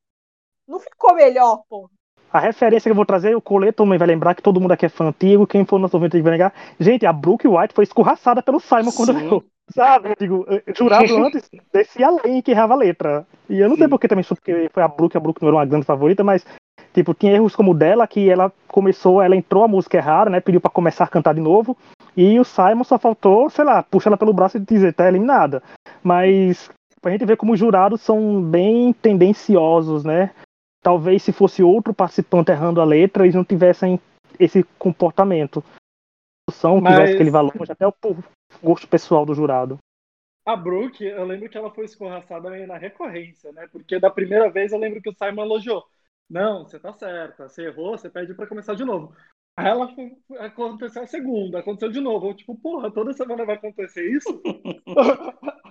Não ficou melhor, pô. A referência que eu vou trazer, o Coleto também vai lembrar que todo mundo aqui é fã antigo, quem for no nosso vai lembrar. Gente, a Brooke White foi escorraçada pelo Simon Sim. quando ganhou. Sabe? Eu digo, jurado *laughs* antes descia além que errava a letra. E eu não Sim. sei porque também porque foi a Brooke, a Brooke não era uma grande favorita, mas tipo, tinha erros como o dela, que ela começou, ela entrou a música errada, né? Pediu para começar a cantar de novo. E o Simon só faltou, sei lá, puxar ela pelo braço e dizer, tá eliminada. Mas pra gente ver como os jurados são bem tendenciosos, né? Talvez se fosse outro participante errando a letra, eles não tivessem esse comportamento. São, Mas... tivesse aquele valor, até o gosto pessoal do jurado. A Brooke, eu lembro que ela foi escorraçada na recorrência, né? Porque da primeira vez eu lembro que o Simon elogiou. Não, você tá certa. Você errou, você pede para começar de novo. Aí ela aconteceu a segunda, aconteceu de novo. Eu, tipo, porra, toda semana vai acontecer isso? *laughs*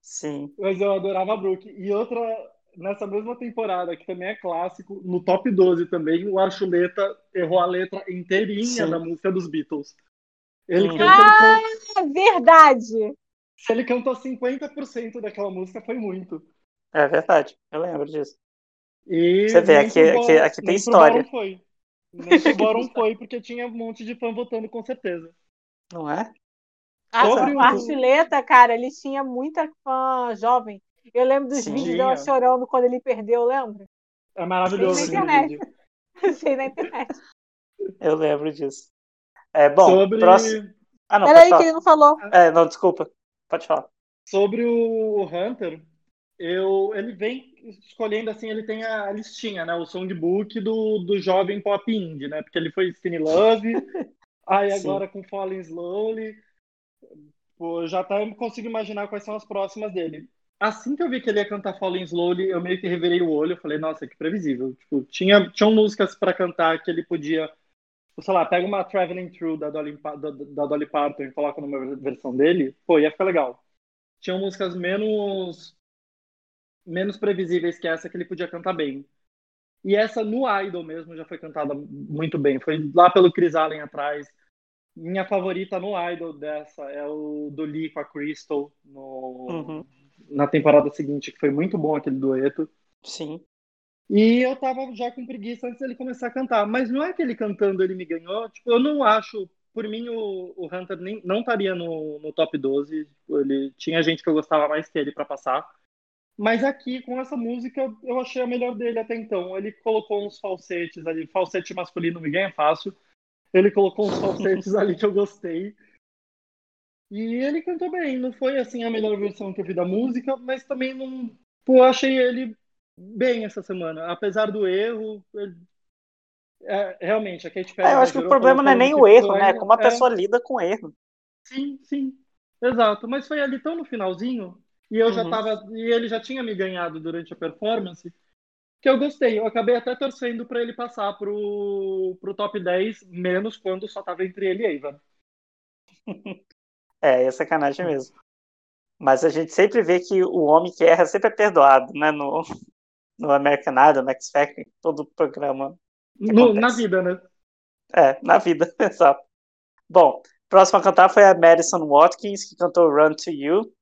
Sim. Mas eu adorava a Brooke. E outra, nessa mesma temporada, que também é clássico, no top 12 também, o Archuleta errou a letra inteirinha Sim. da música dos Beatles. Ele Hum. canta- É verdade. se ele cantou 50% daquela música, foi muito. É verdade, eu lembro disso. E Você vê, aqui- pro aqui- aqui tem história. Boron foi. *laughs* Nem pro Boron foi, porque tinha um monte de fã votando, com certeza. Não é? A, Sobre o- a Archuleta, cara, ele tinha muita fã jovem. Eu lembro dos Sim. vídeos dela chorando quando ele perdeu, lembra? É maravilhoso Tem na aquele internet. *laughs* na internet. Eu lembro disso. É, bom, Sobre, próximo. Ah, não, Peraí que ele não falou. É, não, desculpa. Pode falar. sobre o Hunter, eu, ele vem escolhendo assim, ele tem a listinha, né? O songbook do, do jovem pop indie, né? Porque ele foi Skinny Love, *laughs* aí Sim. agora com Falling Slowly. Pô, já até consigo imaginar quais são as próximas dele. Assim que eu vi que ele ia cantar Falling Slowly, eu meio que revirei o olho, eu falei, nossa, que previsível. Tipo, tinha, tinham músicas para cantar que ele podia, sei lá, pega uma Traveling Through da Dolly, da, da Dolly Parton e coloca numa versão dele, pô, ia ficar legal. Tinham músicas menos menos previsíveis que essa que ele podia cantar bem. E essa no Idol mesmo já foi cantada muito bem. Foi lá pelo Chris Allen atrás. Minha favorita no Idol dessa é o do Lee com a Crystal no, Uhum. na temporada seguinte, que foi muito bom aquele dueto. Sim. E eu tava já com preguiça antes dele começar a cantar. Mas não é que ele cantando ele me ganhou. Tipo, eu não acho. Por mim, o, o Hunter nem, não estaria no, no top 12. Tipo, Ele tinha gente que eu gostava mais que ele pra passar. Mas aqui, com essa música, eu achei a melhor dele até então. Ele colocou uns falsetes ali. Falsete masculino me ganha fácil. Ele colocou uns falsetes *laughs* ali que eu gostei. E ele cantou bem. Não foi assim a melhor versão que eu vi da música, mas também não. Pô, achei ele bem essa semana. Apesar do erro, ele- é, realmente, a Katy Perry É, eu acho que o problema não é nem o erro, né? É como a é, pessoa lida com o erro. Sim, sim. Exato. Mas foi ali tão no finalzinho, e eu já Uhum. tava. E ele já tinha me ganhado durante a performance, que eu gostei. Eu acabei até torcendo pra ele passar pro, pro top 10, menos quando só tava entre ele e Ava. *laughs* É, é sacanagem mesmo. Mas a gente sempre vê que o homem que erra sempre é perdoado, né? No, no American Idol, no X Factor, em todo programa. No- na vida, né? É, na vida, *laughs* exato. Bom, próxima a cantar foi a Madison Watkins, que cantou Run to You,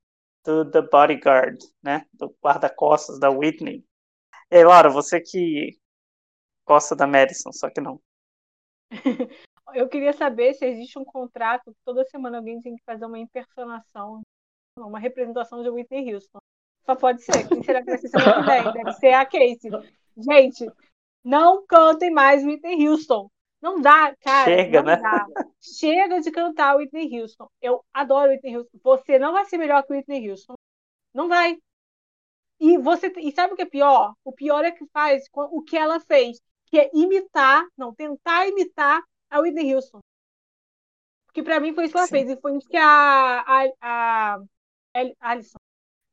do The Bodyguard, né? Do guarda-costas da Whitney. E aí, Laura, você que gosta da Madison, só que não. *laughs* Eu queria saber se existe um contrato toda semana alguém tem que fazer uma impersonação, uma representação de Whitney Houston. Só pode ser. Quem será que vai ser semana que vem? Deve ser a Casey. Gente, não cantem mais Whitney Houston. Não dá, cara. Chega, né? dá. Chega de cantar Whitney Houston. Eu adoro Whitney Houston. Você não vai ser melhor que Whitney Houston. Não vai. E você e sabe o que é pior? O pior é que faz o que ela fez, que é imitar, não, tentar imitar a Whitney Houston. Porque pra mim foi isso que ela Sim. fez. E foi isso que a, a, a, a Alison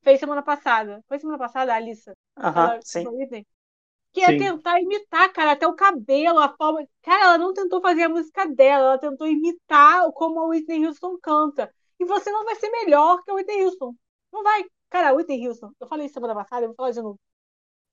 fez semana passada. Foi semana passada, a Alissa? Aham, Ela- sim. a Whitney? Que é Sim. tentar imitar, cara, até o cabelo, a forma. Cara, ela não tentou fazer a música dela, ela tentou imitar como a Whitney Houston canta. E você não vai ser melhor que a Whitney Houston. Não vai. Cara, a Whitney Houston, eu falei isso semana passada, eu vou falar de novo.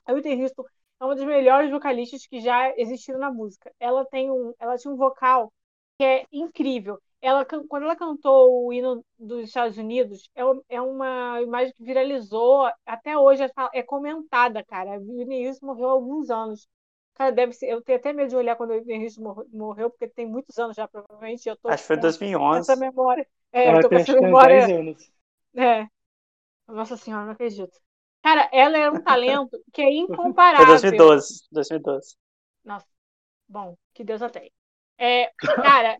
A Whitney Houston é uma das melhores vocalistas que já existiram na música. Ela tem um, ela tinha um vocal que é incrível. Ela, quando ela cantou o hino dos Estados Unidos, é, é uma imagem que viralizou. Até hoje é, é comentada, cara. A Whitney Houston morreu há alguns anos. Cara, deve ser. Eu tenho até medo de olhar quando a Whitney Houston mor- morreu, porque tem muitos anos já, provavelmente. Eu tô Acho que foi com 2011. essa memória. É, Ela eu tô com essa memória. 10 anos. É. Nossa senhora, não acredito. Cara, ela é um talento que é *laughs* Foi incomparável. 2012. 2012. Bom, que Deus a tenha. É, cara,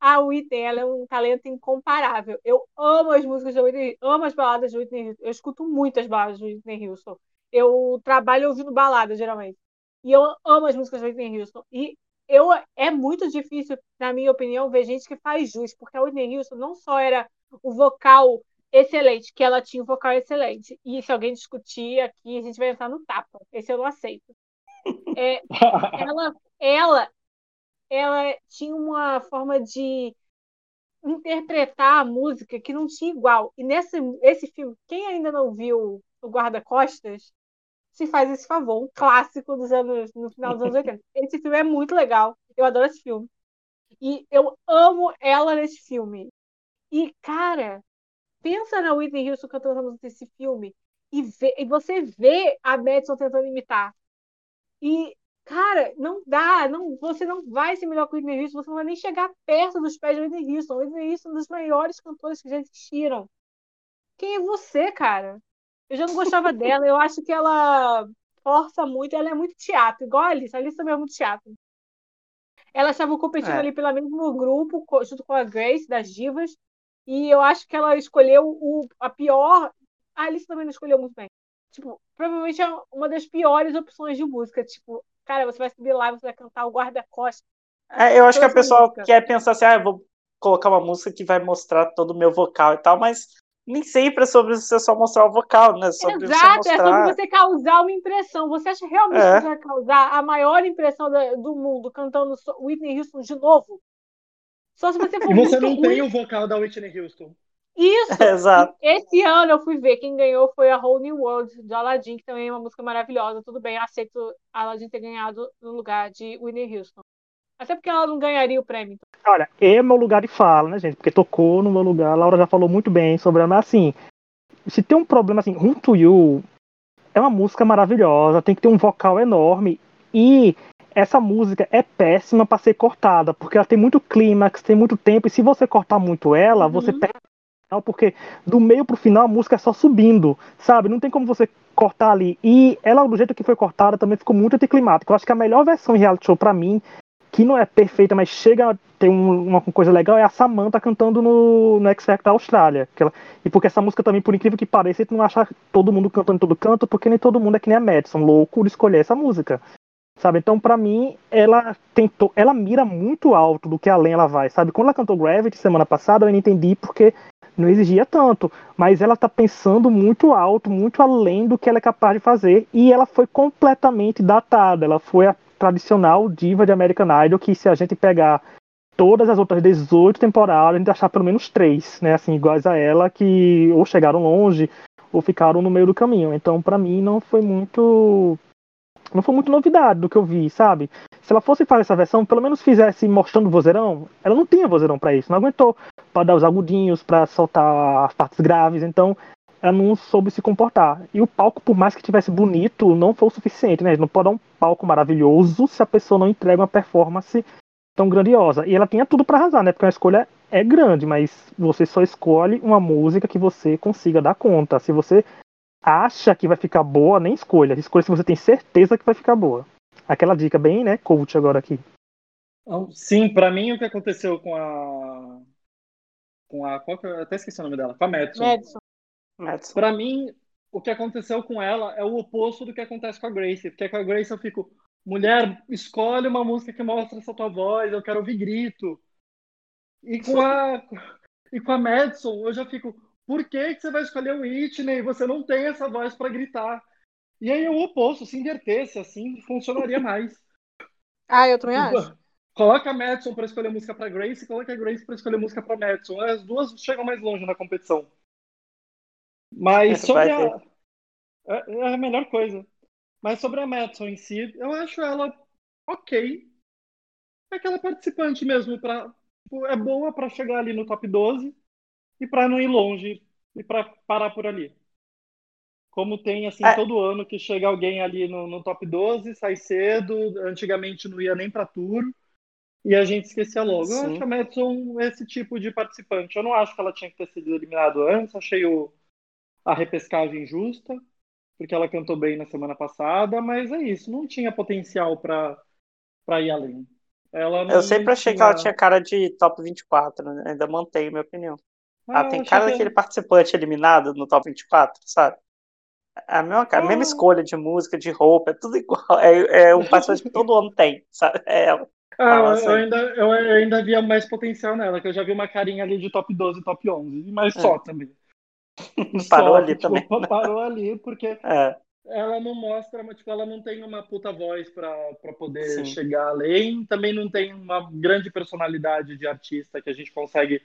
a, Whitney, ela é um talento incomparável. Eu amo as músicas da Whitney, amo as baladas da Whitney Houston. Eu escuto muitas baladas da Whitney Houston. Eu trabalho ouvindo balada, geralmente. E eu amo as músicas da Whitney Houston. E eu, é muito difícil, na minha opinião, ver gente que faz jus, porque a Whitney Houston não só era o vocal excelente, que ela tinha um vocal excelente. E se alguém discutir aqui, a gente vai entrar no tapa. Esse eu não aceito. É, *laughs* ela, ela ela tinha uma forma de interpretar a música que não tinha igual. E nesse esse filme, quem ainda não viu o Guarda-Costas, se faz esse favor, um clássico dos anos no final dos anos *laughs* 80. Esse filme é muito legal. Eu adoro esse filme. E eu amo ela nesse filme. E, cara, pensa na Whitney Houston cantando a música desse filme e, vê, e você vê a Madison tentando imitar. E, cara, não dá, não, você não vai ser melhor que Whitney Houston, você não vai nem chegar perto dos pés de Whitney Houston. Whitney Houston é um dos maiores cantores que já existiram. Quem é você, cara? Eu já não gostava *laughs* dela, eu acho que ela força muito, ela é muito teatro, igual a Alice, a Alice também é muito teatro. Elas estavam competindo é. ali pelo mesmo grupo, junto com a Grace, das divas, e eu acho que ela escolheu o, a pior. A Alice também não escolheu muito bem. Tipo, provavelmente é uma das piores opções de música. Tipo, cara, você vai subir lá, você vai cantar o guarda-costas. É, eu acho que a pessoa música. quer pensar assim, ah, eu vou colocar uma música que vai mostrar todo o meu vocal e tal, mas nem sempre é sobre você só mostrar o vocal, né? Sobre Exato, mostrar... é sobre você causar uma impressão. Você acha realmente é. que você vai causar a maior impressão do mundo cantando Whitney Houston de novo? Só se você for E você não tem o vocal da Whitney Houston. Isso! *laughs* Exato. Esse ano eu fui ver, quem ganhou foi a Whole New World, de Aladdin, que também é uma música maravilhosa. Tudo bem, aceito a Aladdin ter ganhado no lugar de Whitney Houston. Até porque ela não ganharia o prêmio. Então. Olha, é meu lugar de fala, né, gente? Porque tocou no meu lugar. A Laura já falou muito bem sobre ela, mas assim, se tem um problema assim, Run to You é uma música maravilhosa, tem que ter um vocal enorme e essa música é péssima para ser cortada, porque ela tem muito clímax, tem muito tempo, e se você cortar muito ela, uhum. você perde porque do meio pro final a música é só subindo, sabe? Não tem como você cortar ali. E ela, do jeito que foi cortada, também ficou muito anticlimática. Eu acho que a melhor versão em reality show para mim, que não é perfeita, mas chega a ter um, uma coisa legal, é a Samantha cantando no, no X Factor da Austrália. Ela, e porque essa música também, por incrível que pareça, tu não acha todo mundo cantando em todo canto, porque nem todo mundo é que nem a Madison, louco de escolher essa música sabe? Então, para mim, ela tentou, ela mira muito alto do que além ela vai, sabe? Quando ela cantou Gravity semana passada, eu não entendi porque não exigia tanto, mas ela tá pensando muito alto, muito além do que ela é capaz de fazer, e ela foi completamente datada. Ela foi a tradicional diva de American Idol que se a gente pegar todas as outras 18 temporadas, a gente achar pelo menos três, né, assim, iguais a ela que ou chegaram longe ou ficaram no meio do caminho. Então, para mim não foi muito não foi muito novidade do que eu vi, sabe? Se ela fosse fazer essa versão, pelo menos fizesse mostrando o vozeirão, ela não tinha vozeirão para isso, não aguentou para dar os agudinhos, para soltar as partes graves, então ela não soube se comportar. E o palco, por mais que tivesse bonito, não foi o suficiente, né? Não pode dar um palco maravilhoso se a pessoa não entrega uma performance tão grandiosa. E ela tinha tudo para arrasar, né? Porque a escolha é grande, mas você só escolhe uma música que você consiga dar conta. Se você acha que vai ficar boa, nem escolha. Escolha se você tem certeza que vai ficar boa. Aquela dica bem, né, coach agora aqui. Então, sim, para mim o que aconteceu com a com a qual que eu até esqueci o nome dela, com a Madison. Madison. Madison. Para mim o que aconteceu com ela é o oposto do que acontece com a Grace, porque com a Grace eu fico, mulher, escolhe uma música que mostra essa tua voz, eu quero ouvir grito. E com a *laughs* e com a Madison eu já fico, por que, que você vai escolher o Whitney? Você não tem essa voz para gritar. E aí é o oposto, se invertesse assim, funcionaria *laughs* mais. ah, eu também acho. Coloca a Madison para escolher música para Grace e coloca a Grace para escolher música para Madison. As duas chegam mais longe na competição. Mas sobre a... É, é a melhor coisa. Mas sobre a Madison em si, eu acho ela ok. É aquela participante mesmo. Pra... Tipo, é boa para chegar ali no top 12 e para não ir longe e para parar por ali. Como tem assim é. todo ano que chega alguém ali no, no, top 12, sai cedo, antigamente não ia nem para tour e a gente esquecia logo. Sim. Eu acho a Madison esse tipo de participante. Eu não acho que ela tinha que ter sido eliminada antes, achei o, a repescagem justa, porque ela cantou bem na semana passada, mas é isso, não tinha potencial para ir além. Ela Eu sempre achei que ela tinha cara de top 24, né? ainda mantenho minha opinião. Ah, tem cara que... daquele participante eliminado no top 24, sabe? A mesma, a mesma escolha de música, de roupa, é tudo igual. É, é um *laughs* participante que todo ano tem, sabe? É ela. Ah, eu, assim. eu, ainda, eu ainda via mais potencial nela, que eu já vi uma carinha ali de top 12, top 11, mas é. só também. *laughs* Parou só, ali tipo, também. Parou ali, porque é. ela não mostra, mas, tipo, ela não tem uma puta voz pra, pra poder Sim. chegar além, também não tem uma grande personalidade de artista que a gente consegue.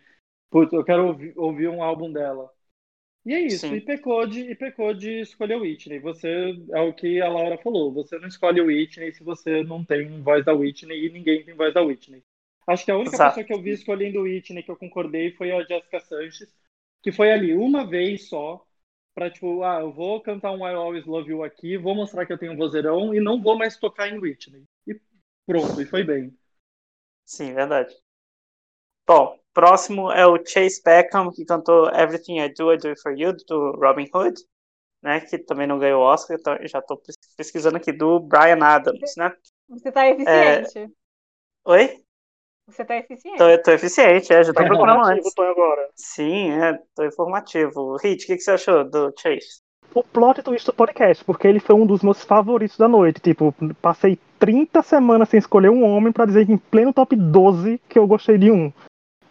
Putz, eu quero ouvir, ouvir um álbum dela. E é isso, Sim. e pecou, de, e pecou de escolher o Whitney. Você, é o que a Laura falou, você não escolhe o Whitney se você não tem voz da Whitney e ninguém tem voz da Whitney. Acho que a única Exato. pessoa que eu vi escolhendo o Whitney que eu concordei foi a Jessica Sanches, que foi ali uma vez só, pra tipo, ah, eu vou cantar um I Always Love You aqui, vou mostrar que eu tenho um vozeirão e não vou mais tocar em Whitney. E pronto, e foi bem. Sim, verdade. Bom, próximo é o Chase Peckham, que cantou Everything I Do, I Do It For You, do Robin Hood, né, que também não ganhou o Oscar, então eu já estou pesquisando aqui, do Brian Adams, né? Você tá eficiente. Oi? Você tá eficiente. Tô, tô eficiente, é, já tô Tá procurando informativo, antes. tô agora. Sim, é, tô informativo. Hit, o que, que você achou do Chase? O plot twist do podcast, porque ele foi um dos meus favoritos da noite. Tipo, passei 30 semanas sem escolher um homem pra dizer que em pleno top 12 que eu gostei de um.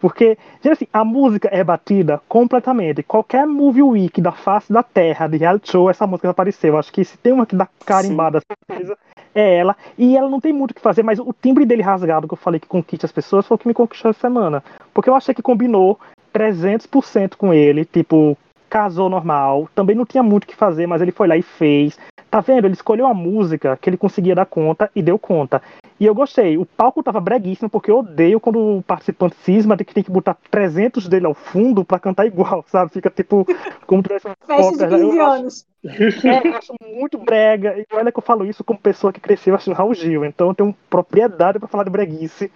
Porque, gente, assim, a música é batida completamente. Qualquer movie week da face da terra, de reality show, essa música apareceu. Acho que se tem uma que dá carimbada, certeza, é ela. E ela não tem muito o que fazer, mas o timbre dele rasgado, que eu falei que conquista as pessoas, foi o que me conquistou essa semana. Porque eu achei que combinou 300% com ele. Tipo, casou normal. Também não tinha muito o que fazer, mas ele foi lá e fez. Tá vendo? Ele escolheu a música que ele conseguia dar conta e deu conta. E eu gostei. O palco tava breguíssimo, porque eu odeio quando o participante cisma de que tem que botar 300 dele ao fundo pra cantar igual, *laughs* sabe? Fica tipo como tivesse uma Festa de cópia. Eu 15 acho- anos. é, eu acho muito brega. E olha que eu falo isso como pessoa que cresceu assistindo Raul Gil. Então eu tenho propriedade pra falar de breguice.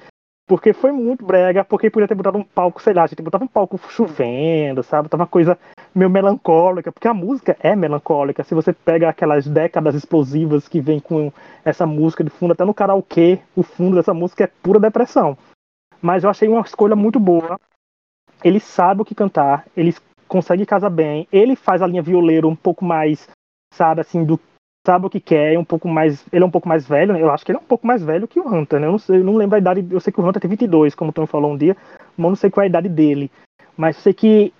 Porque foi muito brega, porque podia ter botado um palco, sei lá, a gente botava um palco chovendo, sabe? Tava uma coisa meio melancólica, porque a música é melancólica. Se você pega aquelas décadas explosivas que vem com essa música de fundo, até no karaokê, o fundo dessa música é pura depressão. Mas eu achei uma escolha muito boa. Ele sabe o que cantar, ele consegue casar bem, ele faz a linha violeiro um pouco mais, sabe, assim, do sabe o que quer, é um pouco mais, ele é um pouco mais velho, né? Eu acho que ele é um pouco mais velho que o Hunter, né? Eu não sei, eu não lembro a idade, eu sei que o Hunter tem 22, como o Tom falou um dia, mas eu não sei qual é a idade dele. Mas sei que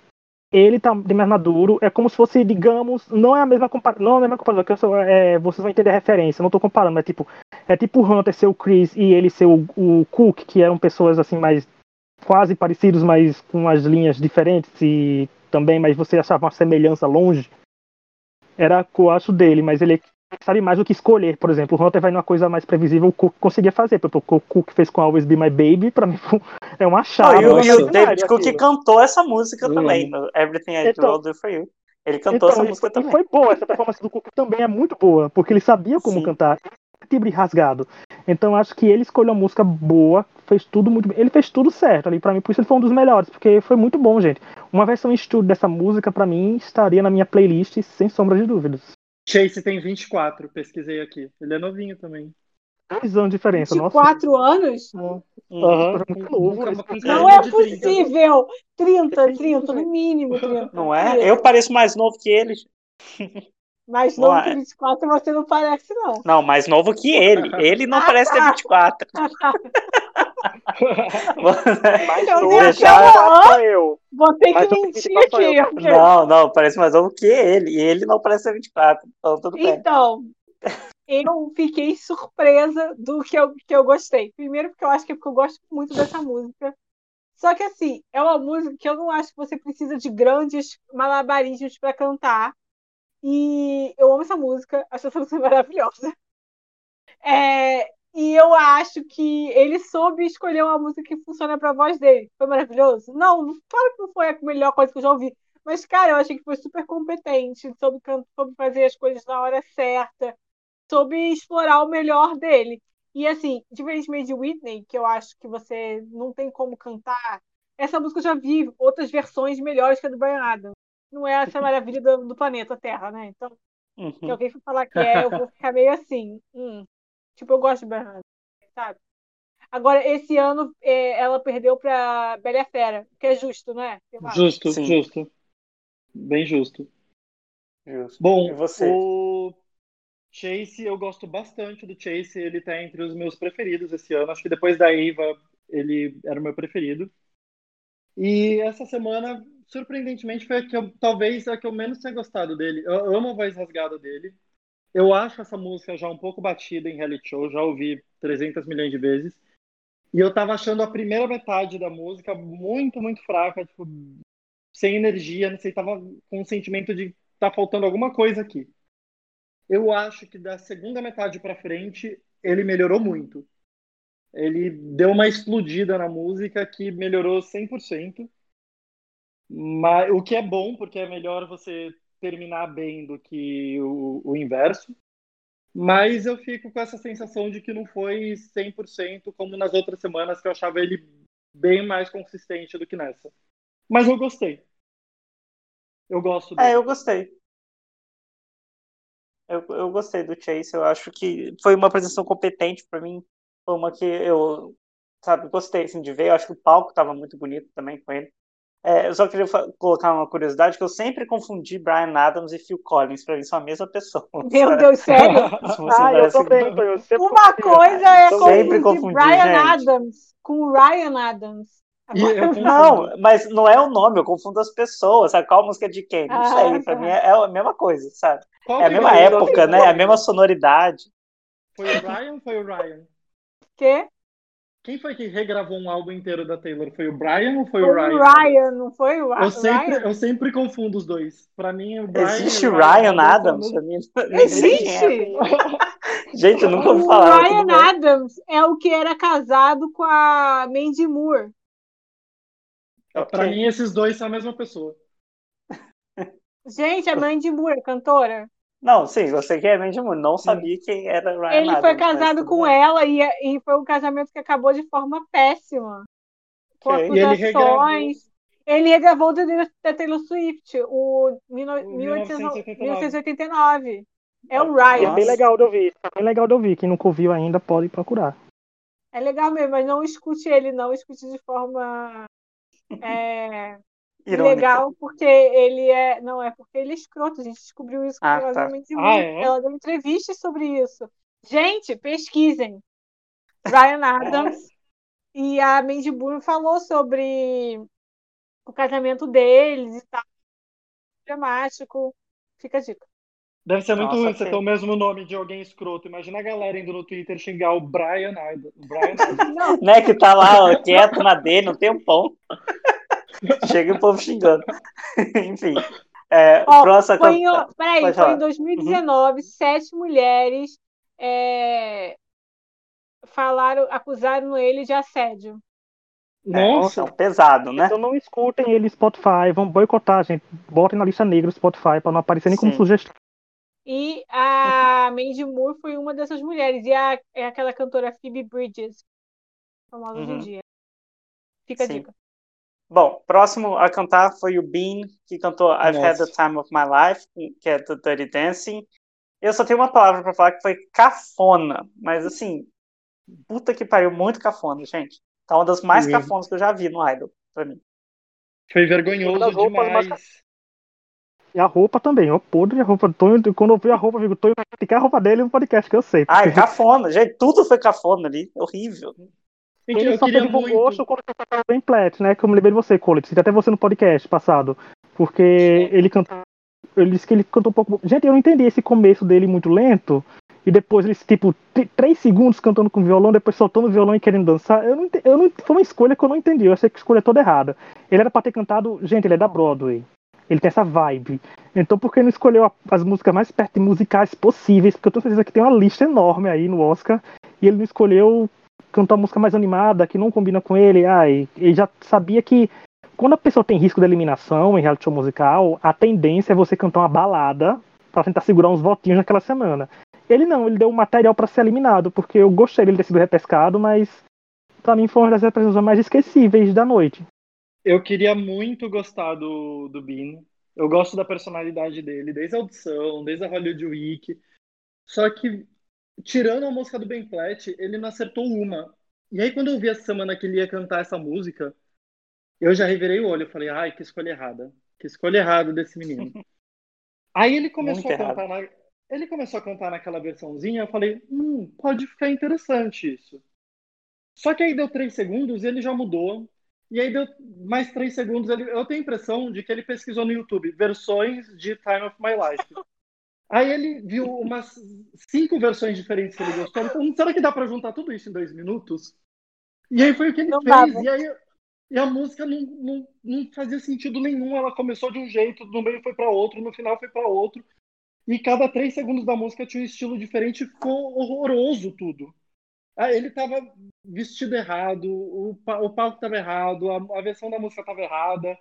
ele tá bem mais maduro, é como se fosse, digamos, não é a mesma comparação, não é a mesma comparação, é, vocês vão entender a referência, não tô comparando, é tipo, é tipo o Hunter ser o Chris e ele ser o, o Cook, que eram pessoas assim mais quase parecidos, mas com as linhas diferentes e também, mas você achava uma semelhança longe. Era o acho dele, mas ele sabe mais o que escolher, por exemplo. O Hunter vai numa coisa mais previsível, o Cook conseguia fazer. Porque o que o Cook fez com Always Be My Baby, pra mim, foi- é um Ah, achado. e, o, e o David Cook cantou essa música Hum. também, no Everything I Do, Então- Do For You. Ele cantou essa Então, e música foi, e também. foi boa, essa performance do Cook também é muito boa, porque ele sabia como Sim. cantar, timbre rasgado. Então acho que ele escolheu uma música boa, fez tudo muito bem. Ele fez tudo certo ali pra mim, por isso ele foi um dos melhores, porque foi muito bom, gente. Uma versão em estúdio dessa música pra mim estaria na minha playlist sem sombra de dúvidas. Chase tem 24, pesquisei aqui. Ele é novinho também. Dois anos de diferença, nossa. 24 anos? Hum. Aham, muito novo. Com- esse com cara. Não é 30. possível! 30, 30, no mínimo 30. Não é? Eu pareço mais novo que ele. *laughs* Mais novo é. que 24 você não parece, não. Não, mais novo que ele. Ele não parece ter tá. 24. Mais Eu novo, nem deixar- só eu. Vou ter Mas que mentir aqui. eu. não, não, parece mais novo que ele. E ele não parece ter 24. Então, tudo bem. Então, eu fiquei surpresa do que eu, que eu gostei. Primeiro, porque eu acho que é porque eu gosto muito dessa música. Só que, assim, é uma música que eu não acho que você precisa de grandes malabarismos para cantar. E eu amo essa música, acho essa música *laughs* maravilhosa. É, e eu acho que ele soube escolher uma música que funciona para a voz dele. Foi maravilhoso? Não, claro que não foi a melhor coisa que eu já ouvi. Mas, cara, eu achei que foi super competente, soube, soube fazer as coisas na hora certa, soube explorar o melhor dele. E, assim, diferentemente de Whitney, que eu acho que você não tem como cantar, essa música eu já vi outras versões melhores que a do Brian Adams. Não é essa maravilha do, do planeta Terra, né? Então, se Uhum. alguém for falar que é, eu vou ficar meio assim. hum. Tipo, eu gosto de Adams, sabe? Agora, esse ano, é, ela perdeu pra Bela Fera, que é justo, não é? Eu acho. Justo, Sim. justo. Bem justo. Justo. Bom, E você? o Chase, eu gosto bastante do Chase, ele tá entre os meus preferidos esse ano. Acho que depois da Eva, ele era o meu preferido. E essa semana, surpreendentemente, foi a que eu, talvez a que eu menos tenha gostado dele. Eu amo a voz rasgada dele. Eu acho essa música já um pouco batida em reality show, já ouvi 300 milhões de vezes. E eu tava achando a primeira metade da música muito, muito fraca, tipo, sem energia, não sei, tava com um sentimento de tá faltando alguma coisa aqui. Eu acho que da segunda metade para frente ele melhorou muito. Ele deu uma explodida na música que melhorou 100%. Mas, o que é bom, porque é melhor você terminar bem do que o, o inverso. Mas eu fico com essa sensação de que não foi 100% como nas outras semanas, que eu achava ele bem mais consistente do que nessa. Mas eu gostei. Eu gosto dele. É, eu gostei. Eu, eu gostei do Chase. Eu acho que foi uma apresentação competente para mim. Foi uma que eu, sabe, gostei assim, de ver. Eu acho que o palco estava muito bonito também com ele. É, eu só queria colocar uma curiosidade que eu sempre confundi Brian Adams e Phil Collins, pra mim são a mesma pessoa. Meu sabe? Deus, sério? ah, *laughs* eu também, eu uma coisa é confundir confundi, Brian gente. Adams com Ryan Adams. não, mas não é o nome, eu confundo as pessoas, sabe? Qual música é de quem? Não ah, sei, pra tá. mim é, é, a mesma coisa, sabe? Qual é a mesma época, né? É a mesma sonoridade. Foi o Brian ou foi o Ryan? Quê? Quem foi que regravou um álbum inteiro da Taylor? Foi o Brian ou foi, foi o Ryan? O Ryan, não foi o eu sempre, Eu sempre confundo os dois. Pra mim, o Brian. Existe o Ryan, Ryan Adams? Mim, Existe! *laughs* Gente, eu nunca ouvi falar. O Ryan Adams é o que era casado com a Mandy Moore. Okay. Pra mim, esses dois são a mesma pessoa. Gente, a Mandy Moore, cantora. Não, sim, você que é Mandy Moore, não sabia quem era Ryan Ele Adams, foi casado com bem. ela e, e foi um casamento que acabou de forma péssima. Com okay. acusações. Ele regravou o da Taylor Swift, o, o 1989. É o Ryan. É bem legal de ouvir. É bem legal de ouvir. Quem nunca ouviu ainda pode procurar. É legal mesmo, mas não escute ele, não. Escute de forma *laughs* é, Irônica. legal porque ele é. Não, é porque ele é escroto. A gente descobriu isso ah, curiosamente tá. ah, é? Ela deu entrevistas sobre isso. Gente, pesquisem. Ryan Adams *laughs* e a Mandy Moore falou sobre o casamento deles e tal. Dramático. Fica a dica. Deve ser muito Nossa, ruim você ter o mesmo nome de alguém escroto. Imagina a galera indo no Twitter xingar o Brian *laughs* Adams. Brian Adams. né, que tá lá, ó, quieto na dele, não tem um pão. *laughs* Chega o povo xingando. *laughs* Enfim. É, Ó, próxima... foi em, peraí, foi em 2019, uhum. sete mulheres é, falaram, acusaram ele de assédio. Nossa, é, pesado, né? Então não escutem ele Spotify, vão boicotar, gente. Botem na lista negra o Spotify para não aparecer nem Sim. como sugestão. E a *laughs* Mandy Moore foi uma dessas mulheres. E a, é aquela cantora Phoebe Bridges, famosa uhum. hoje em uhum. dia. Fica Sim. a dica. Bom, próximo a cantar foi o Bean, que cantou I've Nossa. Had the Time of My Life, que é do Dirty Dancing. Eu só tenho uma palavra para falar que foi cafona, mas assim, puta que pariu, muito cafona, gente. Tá uma das mais cafonas que eu já vi no Idol, pra mim. Foi vergonhoso demais. Mais... E a roupa também, ó, podre a roupa do Tonho. Quando eu vi a roupa, eu digo, Tonho vai criticar a roupa dele no podcast, que eu sei. Porque... Ai, cafona, gente, tudo foi cafona ali, horrível. Ele só de bom muito... gosto quando ele cantava bem Plat, né? Que eu me lembrei de você, Colet. Citei até você no podcast passado. Porque ele cantou. Ele disse que ele cantou um pouco. Gente, eu não entendi esse começo dele muito lento. E depois ele, tipo, três segundos cantando com violão, depois soltando o violão e querendo dançar. Eu não, entendi, eu não Foi uma escolha que eu não entendi. Eu achei que a escolha é toda errada. Ele era pra ter cantado. Gente, ele é da Broadway. Ele tem essa vibe. Então, por que não escolheu as músicas mais perto de musicais possíveis? Porque eu tenho certeza que tem uma lista enorme aí no Oscar. E ele não escolheu cantou a música mais animada, que não combina com ele. Ai, ele já sabia que quando a pessoa tem risco de eliminação em reality show musical, a tendência é você cantar uma balada para tentar segurar uns votinhos naquela semana. Ele não, ele deu material para ser eliminado, porque eu gostei dele ter sido repescado, mas para mim foi uma das representações mais esquecíveis da noite. Eu queria muito gostar do, do Bean. Eu gosto da personalidade dele, desde a audição, desde a Hollywood Week. Só que tirando a música do Ben Platt, ele não acertou uma. E aí, quando eu vi essa semana que ele ia cantar essa música, eu já revirei o olho. Eu falei, ai, que escolha errada. Que escolha errada desse menino. *laughs* aí ele começou Muito a cantar na... Ele começou a cantar naquela versãozinha, eu falei, hum, pode ficar interessante isso. Só que aí deu três segundos e ele já mudou. E aí deu mais três segundos. Ele... Eu tenho a impressão de que ele pesquisou no YouTube versões de Time of My Life. *laughs* Aí ele viu umas cinco versões diferentes que ele gostou. Então, será que dá para juntar tudo isso em dois minutos? E aí foi o que ele Não fez. dava. E aí e a música não, não, não fazia sentido nenhum. Ela começou de um jeito, no meio foi para outro, no final foi para outro. E cada três segundos da música tinha um estilo diferente. Ficou horroroso tudo. Aí ele tava vestido errado, o, o palco tava errado, a, a versão da música tava errada.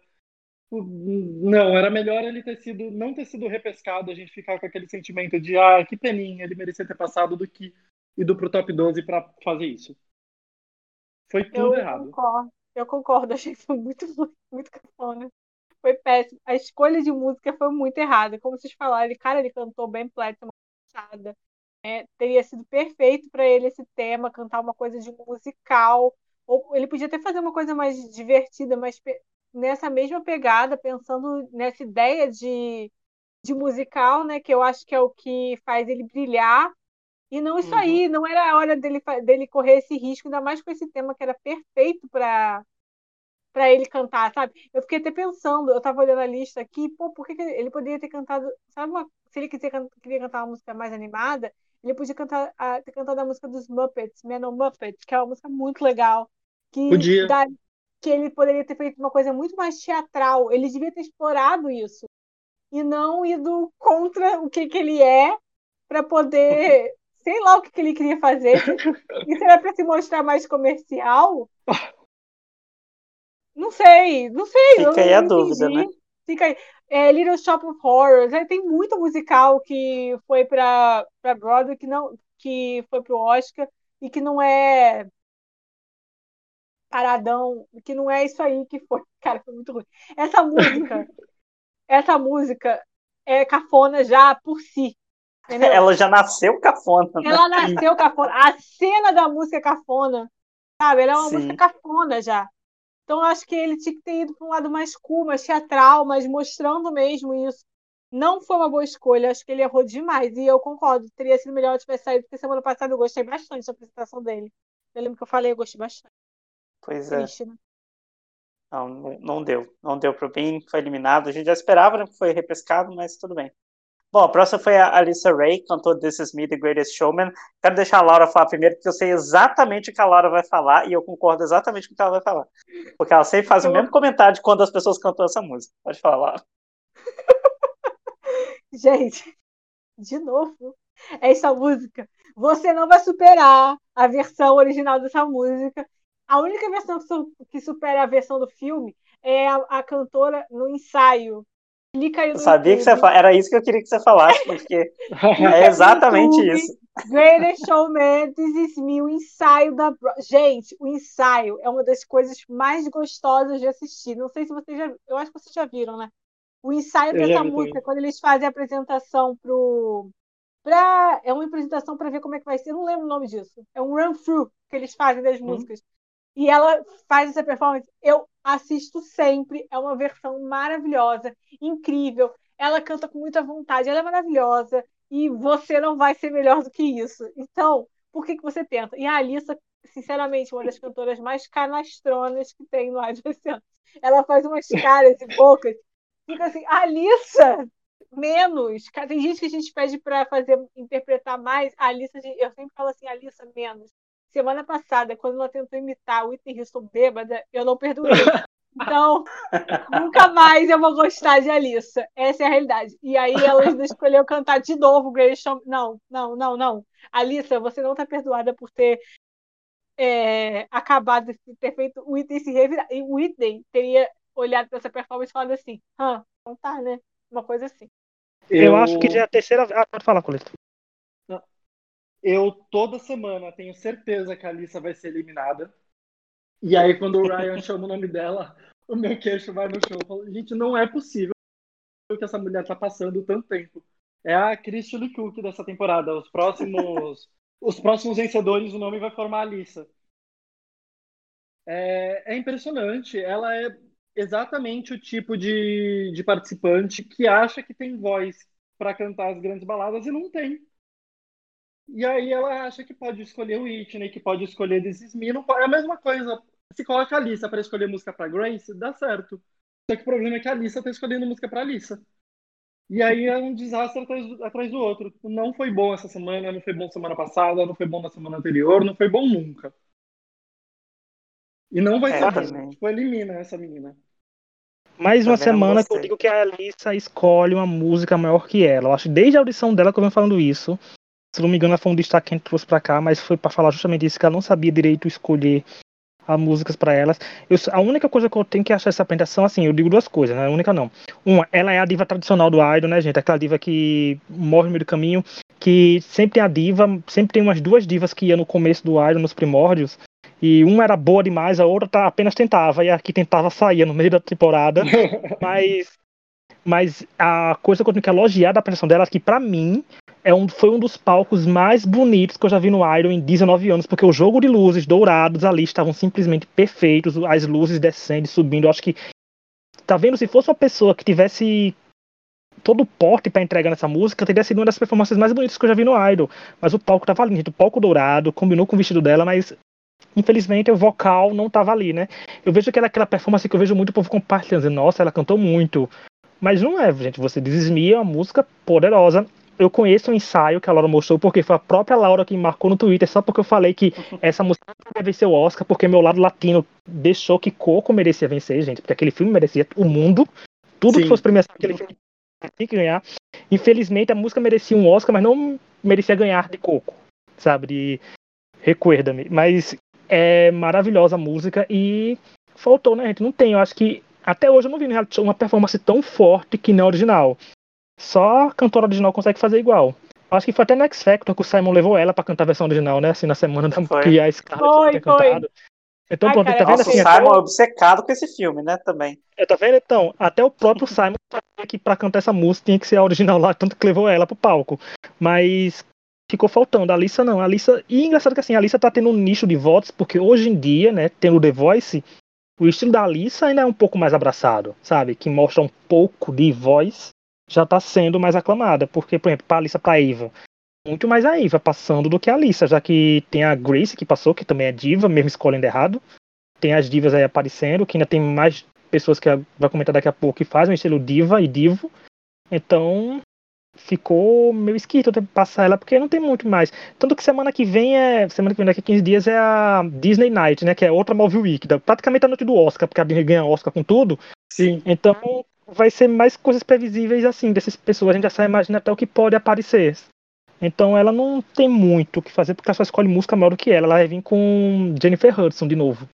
Não, era melhor ele ter sido, não ter sido repescado, a gente ficar com aquele sentimento de ah, que peninha, ele merecia ter passado do que ido pro top 12 para fazer isso. Foi tudo Eu errado. concordo. Eu concordo, *laughs* achei que foi muito, muito, muito cafona. Foi péssimo. A escolha de música foi muito errada. Como vocês falaram, ele, cara, ele cantou bem Platinum Machada. É, teria sido perfeito para ele esse tema, cantar uma coisa de musical. Ou ele podia até fazer uma coisa mais divertida, pe- nessa mesma pegada, pensando nessa ideia de, de musical, né? Que eu acho que é o que faz ele brilhar. E não isso Uhum. aí, não era a hora dele, dele correr esse risco, ainda mais com esse tema que era perfeito para para ele cantar, sabe? Eu fiquei até pensando, eu tava olhando a lista aqui, pô, por que que ele poderia ter cantado, sabe, uma- se ele quiser, queria cantar uma música mais animada, ele podia cantar, a- ter cantado a música dos Muppets, Man on Muppets, que é uma música muito legal, que Podia. dá- que ele poderia ter feito uma coisa muito mais teatral, ele devia ter explorado isso, e não ido contra o que que ele é, para poder, *laughs* sei lá o que que ele queria fazer, e se era para se mostrar mais comercial, não sei, não sei. Fica eu aí a dúvida, né? Fica aí. É, Little Shop of Horrors. Aí tem muito musical que foi para para Broadway que não que foi pro Oscar e que não é paradão, que não é isso aí que foi. *laughs* Cara, foi muito ruim. Essa música, *laughs* essa música é cafona já por si. Entendeu? Ela já nasceu cafona, né? Ela nasceu cafona. A cena da música é cafona. Sabe? Ela é uma Sim. música cafona já. Então, eu acho que ele tinha que ter ido para um lado mais cool, mais teatral, mas mostrando mesmo isso. Não foi uma boa escolha, acho que ele errou demais. E eu concordo, teria sido melhor se tivesse saído, porque semana passada eu gostei bastante da apresentação dele. Eu lembro que eu falei, eu gostei bastante. Pois é. Triste, né? Não, não, deu. Não deu pro bem, foi eliminado. A gente já esperava, né, que foi repescado, mas tudo bem. Bom, a próxima foi a Alissa Ray, cantou This Is Me, The Greatest Showman. Quero deixar a Laura falar primeiro, porque eu sei exatamente o que a Laura vai falar e eu concordo exatamente com o que ela vai falar. Porque ela sempre faz o mesmo comentário de quando as pessoas cantam essa música. Pode falar, Laura. *laughs* Gente, de novo, essa música. Você não vai superar a versão original dessa música. A única versão que, su- que supera a versão do filme é a, a cantora no ensaio. Clica aí no Eu sabia que você YouTube. Era isso que eu queria que você falasse, porque *laughs* é exatamente YouTube. isso. Greatest Showman, This Is Me, o ensaio da. Gente, o ensaio é uma das coisas mais gostosas de assistir. Não sei se vocês já. Eu acho que vocês já viram, né? O ensaio Eu dessa música, também. quando eles fazem a apresentação pro. Pra... É uma apresentação para ver como é que vai ser. Eu não lembro o nome disso. É um run-through que eles fazem das Hum. E ela faz essa performance. Eu assisto sempre. É uma versão maravilhosa, incrível. Ela canta com muita vontade. Ela é maravilhosa. E você não vai ser melhor do que isso. Então, por que, que você tenta? E a Alissa, sinceramente, uma das cantoras mais canastronas que tem no esse ano. Ela faz umas *laughs* caras e bocas. Fica assim, Alissa, menos. Tem gente que a gente pede para fazer interpretar mais. A Alissa, eu sempre falo assim, Alissa, menos. Semana passada, quando ela tentou imitar o Whitney Houston bêbada, eu não perdoei. Então, *laughs* nunca mais eu vou gostar de Alissa. Essa é a realidade. E aí ela ainda escolheu cantar de novo o Grace. Não, não, não, não. Alissa, você não está perdoada por ter é, acabado de ter feito o Whitney se revirar. E o Whitney teria olhado para essa performance e falado assim: ah, não tá, né? Uma coisa assim. Eu, acho que já é a terceira. Ah, pode falar, Colito. Eu toda semana tenho certeza que a Alissa vai ser eliminada. E aí, quando o Ryan *laughs* chama o nome dela, o meu queixo vai no chão. Eu falo, gente, não é possível que essa mulher tá passando tanto tempo. É a Christy Lee Cook dessa temporada. Os próximos, *laughs* os próximos vencedores, o nome vai formar a Alissa. É, é impressionante. Ela é exatamente o tipo de, de participante que acha que tem voz para cantar as grandes baladas e não tem. E aí ela acha que pode escolher o Whitney, que pode escolher This Is Me. Não pode- É a mesma coisa. Se coloca a Alissa para escolher música para Grace, dá certo. Só que o problema é que a Alissa tá escolhendo música para Alissa. E aí é um desastre atrás, atrás do outro. Não foi bom essa semana, não foi bom semana passada, não foi bom na semana anterior, não foi bom nunca. E não vai É, ser bom. Tipo, elimina essa menina. Mais uma semana que eu digo que a Alissa escolhe uma música maior que ela. Eu acho que desde a audição dela que eu venho falando isso. Se não me engano, foi um destaque que a gente trouxe pra cá, mas foi pra falar justamente isso, que ela não sabia direito escolher as músicas pra elas. Eu- a única coisa que eu tenho que achar essa apresentação, assim, eu digo duas coisas, né? A única não. Uma, ela é a diva tradicional do Idol, né, gente? Aquela diva que morre no meio do caminho, que sempre tem a diva, sempre tem umas duas divas que iam no começo do Idol, nos primórdios, e uma era boa demais, a outra tá- apenas tentava, e a que tentava saía no meio da temporada. *laughs* Mas, mas a coisa que eu tenho que elogiar da apresentação dela é que, pra mim, é um, foi um dos palcos mais bonitos que eu já vi no Iron em 19 anos, porque o jogo de luzes dourados ali estavam simplesmente perfeitos, as luzes descendo subindo. Eu acho que, tá vendo? Se fosse uma pessoa que tivesse todo o porte pra entregar nessa música, teria sido uma das performances mais bonitas que eu já vi no Idol. Mas o palco tava lindo, o palco dourado, combinou com o vestido dela, mas infelizmente o vocal não tava ali, né? Eu vejo que era aquela performance que eu vejo muito o povo compartilhando, dizendo, nossa, ela cantou muito. Mas não é, gente. Você desesmia uma música poderosa. Eu conheço um ensaio que a Laura mostrou, porque foi a própria Laura que marcou no Twitter, só porque eu falei que *laughs* essa música deve vencer o Oscar, porque meu lado latino deixou que Coco merecia vencer, gente, porque aquele filme merecia o mundo. Tudo Sim. que fosse premiação, aquele filme tinha que ganhar. Infelizmente, a música merecia um Oscar, mas não merecia ganhar de Coco, sabe? De Recuerda-me. Mas é maravilhosa a música e faltou, né, gente? Não tem. Eu acho que até hoje eu não vi no reality show uma performance tão forte que não original. Só a cantora original consegue fazer igual. Eu Acho que foi até no X Factor que o Simon levou ela pra cantar a versão original, né? Assim, na semana da Foi. que a Scarlett Foi, tinha foi. cantado. Então, Ai, pronto, cara, tá vendo Nossa, o assim? Simon até é o- obcecado com esse filme, né? Também. é, tá vendo então? Até o próprio *laughs* Simon sabia que pra cantar essa música tinha que ser a original lá, tanto que levou ela pro palco. Mas ficou faltando. A Alissa não. A Alissa. E engraçado que assim, a Alissa tá tendo um nicho de votos, porque hoje em dia, né, tendo o The Voice, o estilo da Alissa ainda é um pouco mais abraçado, sabe? Que mostra um pouco de voz, já tá sendo mais aclamada. Porque, por exemplo, pra Alissa, pra Eva. Muito mais a Eva passando do que a Alissa, já que tem a Grace que passou, que também é diva, mesmo escolhendo errado. Tem as divas aí aparecendo, que ainda tem mais pessoas que vai comentar daqui a pouco que fazem o estilo diva e divo. Então ficou meio esquisito passar ela, porque não tem muito mais. Tanto que semana que vem é. Semana que vem, daqui a 15 dias, é a Disney Night, né? Que é outra Movie Week. Praticamente a noite do Oscar, porque a Disney ganha Oscar com tudo. Sim. Então vai ser mais coisas previsíveis assim, dessas pessoas. A gente já sabe imaginar até o que pode aparecer. Então ela não tem muito o que fazer, porque ela só escolhe música maior do que ela. Ela vai vir com Jennifer Hudson de novo.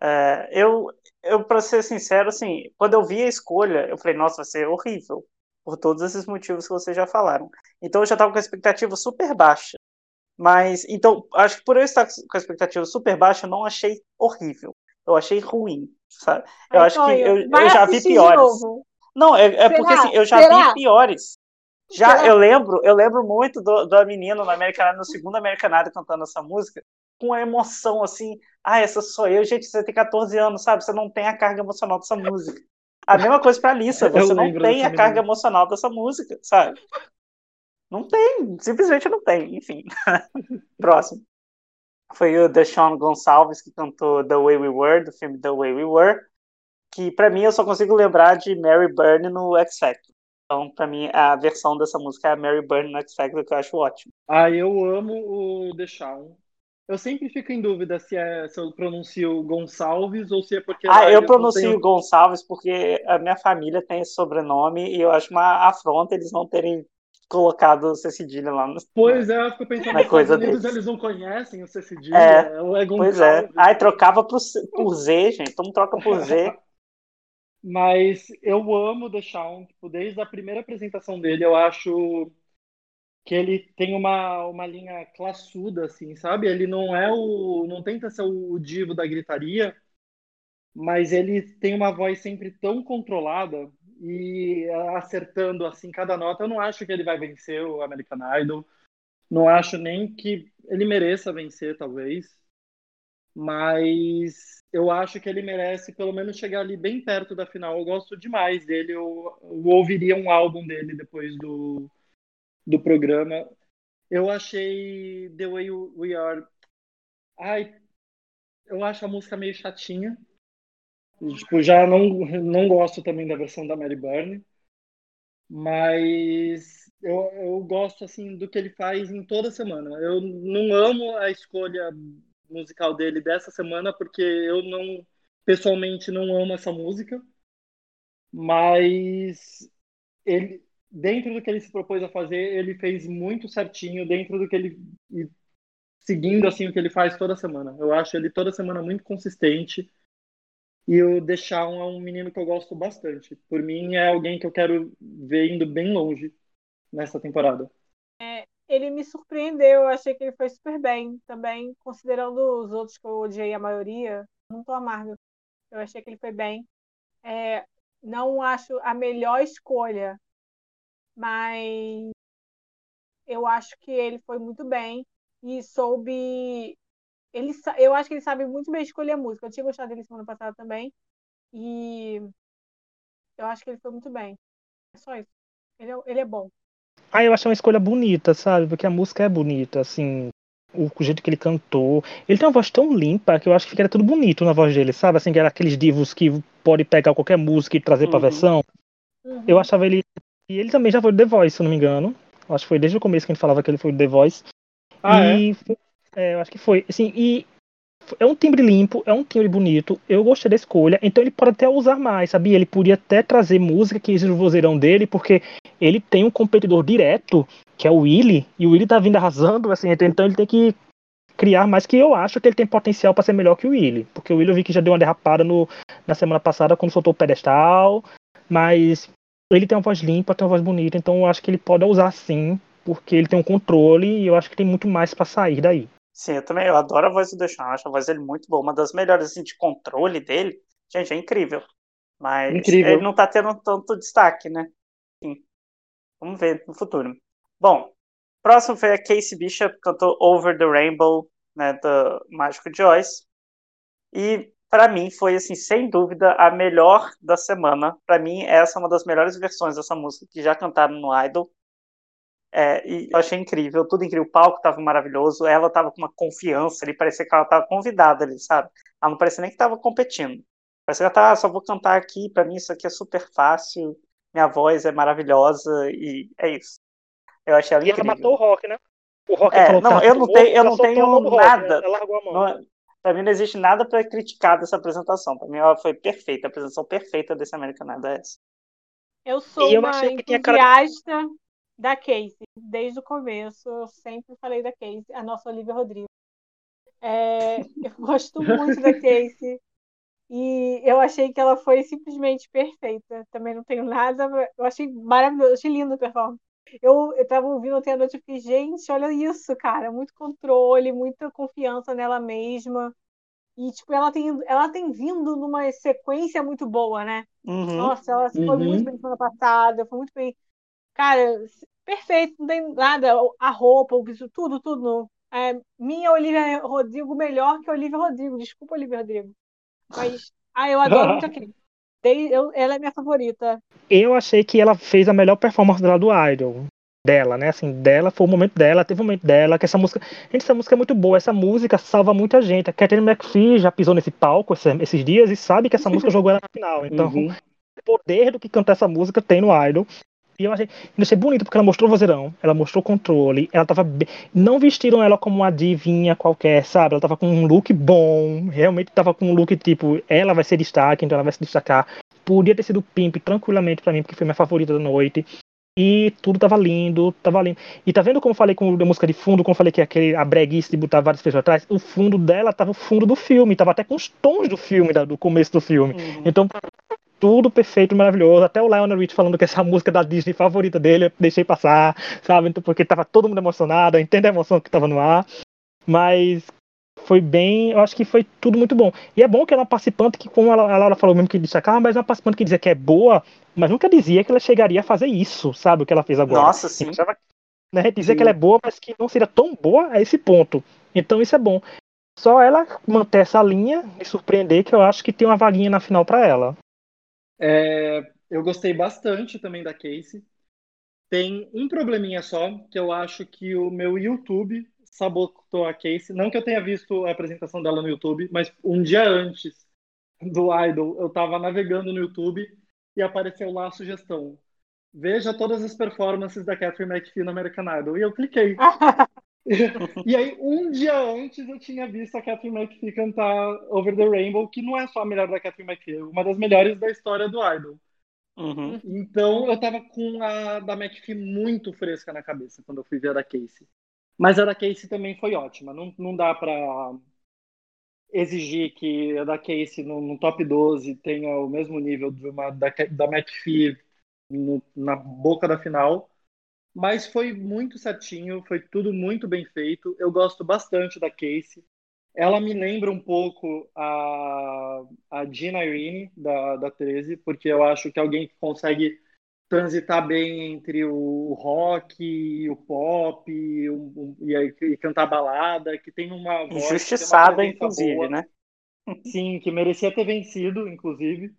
É, eu, eu, pra ser sincero, assim, quando eu vi a escolha, eu falei, nossa, vai ser horrível. Por todos esses motivos que vocês já falaram. Então eu já tava com a expectativa super baixa. Mas, então, acho que por eu estar com a expectativa super baixa, eu não achei horrível. Eu achei ruim, sabe? Eu Ai, acho que eu, eu já vi piores. Não, é, é porque assim, eu já Será? vi piores. Já Será? eu lembro, eu lembro muito do, do menino no American Idol, no segundo American Idol cantando essa música, com a emoção assim, ah, essa sou eu, gente, você tem 14 anos, sabe? Você não tem a carga emocional dessa música. A mesma coisa pra Alissa, *laughs* Eu você não tem a carga menina. emocional dessa música, sabe? Não tem, simplesmente não tem, enfim. *laughs* Próximo. Foi o Deshaun Gonçalves que cantou The Way We Were, do filme The Way We Were, que pra mim eu só consigo lembrar de Mary Byrne no X Factor. Então, pra mim, a versão dessa música é a Mary Byrne no X Factor, que eu acho ótimo. Ah, eu amo o Deshaun. Eu sempre fico em dúvida se, é, se eu pronuncio Gonçalves ou se é porque. Ah, eu pronuncio têm- Gonçalves porque a minha família tem esse sobrenome e eu acho uma afronta eles não terem colocado C cedilha lá no. Pois é, eu fico pensando, nos coisa Unidos eles não conhecem o C cedilha, É, ou é Pois é. Ai, trocava por, C- por Z, gente. Mundo troca por Z. *laughs* Mas eu amo o Deshaun, tipo, desde a primeira apresentação dele, eu acho que ele tem uma, uma linha classuda, assim, sabe? Ele não é o. não tenta ser o divo da gritaria, mas ele tem uma voz sempre tão controlada e acertando assim cada nota. Eu não acho que ele vai vencer o American Idol. Não acho nem que ele mereça vencer, talvez. Mas eu acho que ele merece pelo menos chegar ali bem perto da final. Eu gosto demais dele. Eu, eu ouviria um álbum dele depois do, do programa. Eu achei The Way We Are. Ai, eu acho a música meio chatinha. Tipo, já não, não gosto também da versão da Mary Byrne. Mas eu, eu gosto assim do que ele faz em toda semana. Eu não amo a escolha musical dele dessa semana porque eu não pessoalmente não amo essa música, mas ele dentro do que ele se propôs a fazer, ele fez muito certinho dentro do que ele seguindo assim o que ele faz toda semana. Eu acho ele toda semana muito consistente. E o Deshaun é um menino que eu gosto bastante. Por mim, é alguém que eu quero ver indo bem longe nessa temporada. Ele me surpreendeu, eu achei que ele foi super bem também, considerando os outros que eu odiei a maioria, tô amargo. Eu achei que ele foi bem. É, não acho a melhor escolha, mas eu acho que ele foi muito bem e soube. Ele, eu acho que ele sabe muito bem escolher música. Eu tinha gostado dele semana passada também. E eu acho que ele foi muito bem. É só isso. Ele é, ele é bom. Ah, eu achei uma escolha bonita, sabe? Porque a música é bonita, assim. O, jeito que ele cantou. Ele tem uma voz tão limpa que eu acho que ficaria tudo bonito na voz dele, sabe? Assim, que era aqueles divos que pode pegar qualquer música e trazer uhum. pra versão. Uhum. Eu achava ele. E ele também já foi The Voice, se não me engano. Eu acho que foi desde o começo que a gente falava que ele foi The Voice. Ah, e é? É, eu acho que foi. Assim, e é um timbre limpo, é um timbre bonito. Eu gostei da escolha. Então ele pode até usar mais, sabia? Ele podia até trazer música que existe no vozeirão dele, porque ele tem um competidor direto, que é o Willy, e o Willy tá vindo arrasando, assim, então ele tem que criar mais que eu acho que ele tem potencial para ser melhor que o Willy. Porque o Willy eu vi que já deu uma derrapada no, na semana passada quando soltou o pedestal, mas ele tem uma voz limpa, tem uma voz bonita, então eu acho que ele pode usar sim porque ele tem um controle e eu acho que tem muito mais para sair daí. Sim, eu também eu adoro a voz do Deshaun, acho a voz dele muito boa, uma das melhores assim, de controle dele. Gente, é incrível. Mas incrível. ele não tá tendo tanto destaque, né? Sim. Vamos ver no futuro. Bom, próximo foi a Casey Bishop, cantou Over the Rainbow, né, do Mágico Joyce. E para mim foi assim, sem dúvida, a melhor da semana. Para mim, essa é uma das melhores versões dessa música que já cantaram no Idol. É, e eu achei incrível, tudo incrível. O palco estava maravilhoso, ela estava com uma confiança ali, parecia que ela estava convidada ali, sabe? Ela não parecia nem que estava competindo. Parecia que ela tá, ah, só vou cantar aqui, para mim isso aqui é super fácil, minha voz é maravilhosa e é isso. Eu achei ela e incrível. ela matou o rock, né? O rock é, não, eu não tenho, eu não tenho nada. Rock, né? Ela largou a mão. Não, pra mim não existe nada para criticar dessa apresentação. Para mim ela foi perfeita, a apresentação perfeita desse American Idol é essa. Eu sou e uma entusiasta cara da Casey, desde o começo, eu sempre falei da Casey, a nossa Olivia Rodrigo. É, eu *laughs* gosto muito da Casey e eu achei que ela foi simplesmente perfeita. Também não tenho nada, eu achei maravilhoso, achei lindo a performance. Eu, eu tava ouvindo ontem à noite e fiquei, gente, olha isso, cara, muito controle, muita confiança nela mesma. E, tipo, ela tem, ela tem vindo numa sequência muito boa, né? Uhum. Nossa, ela foi uhum. muito bem semana passada, foi muito bem. Cara, perfeito, não tem nada, a roupa, o visto, tudo, tudo. É, minha Olivia Rodrigo melhor que a Olivia Rodrigo, desculpa, Olivia Rodrigo. Mas, ah, eu adoro muito a *laughs* Kate. Eu, ela é minha favorita. Eu achei que ela fez a melhor performance dela do Idol. Dela, né? Assim, dela foi o momento dela, teve o momento dela, que essa música. Gente, essa música é muito boa, essa música salva muita gente. A Catherine McPhee já pisou nesse palco esses dias e sabe que essa música *laughs* jogou ela na final. Então, uhum. o poder do que cantar essa música tem no Idol. E eu achei, eu achei bonito porque ela mostrou o vozeirão, ela mostrou controle, ela tava bem, não vestiram ela como uma divinha qualquer, sabe? Ela tava com um look bom, realmente tava com um look tipo, ela vai ser destaque, então ela vai se destacar. Podia ter sido Pimp tranquilamente para mim, porque foi minha favorita da noite. E tudo tava lindo, tava lindo. E tá vendo como eu falei com a música de fundo, como eu falei que aquele a breguice de botar várias pessoas atrás? O fundo dela tava o fundo do filme, tava até com os tons do filme, do começo do filme. Uhum. Então, tudo perfeito, maravilhoso. Até o Lionel Rich falando que essa *laughs* é música da Disney favorita dele, eu deixei passar, sabe? Então, porque tava todo mundo emocionado, eu entendo a emoção que tava no ar. Mas foi bem, eu acho que foi tudo muito bom. E é bom que ela é uma participante que, como a Laura falou mesmo que destacava, mas é uma participante que dizia que é boa, mas nunca dizia que ela chegaria a fazer isso, sabe? O que ela fez agora. Nossa, sim. Achava, né, dizer que ela é boa, mas que não seria tão boa a esse ponto. Então isso é bom. Só ela manter essa linha e surpreender que eu acho que tem uma vaguinha na final para ela. É, eu gostei bastante também da Casey. Tem um probleminha só, que eu acho que o meu YouTube sabotou a Casey. Não que eu tenha visto a apresentação dela no YouTube, mas um dia antes do Idol, eu estava navegando no YouTube e apareceu lá a sugestão. veja todas as performances da Catherine McPhee no American Idol. E eu cliquei. *laughs* *laughs* e aí, um dia antes, eu tinha visto a Catherine McPhee cantar Over the Rainbow, que não é só a melhor da Catherine McPhee, é uma das melhores da história do Idol. Uhum. Então, eu tava com a da McPhee muito fresca na cabeça quando eu fui ver a da Casey. Mas a da Casey também foi ótima. Não, não dá pra exigir que a da Casey no, no top 12 tenha o mesmo nível de uma da, da McPhee no, na boca da final. Mas foi muito certinho, foi tudo muito bem feito. Eu gosto bastante da Casey. Ela me lembra um pouco a, a Gina Irene, da, da 13, porque eu acho que alguém que consegue transitar bem entre o rock e o pop e, um, e, e, cantar balada, que tem uma voz... Injustiçada, inclusive, boa. né? Sim, que merecia ter vencido, inclusive.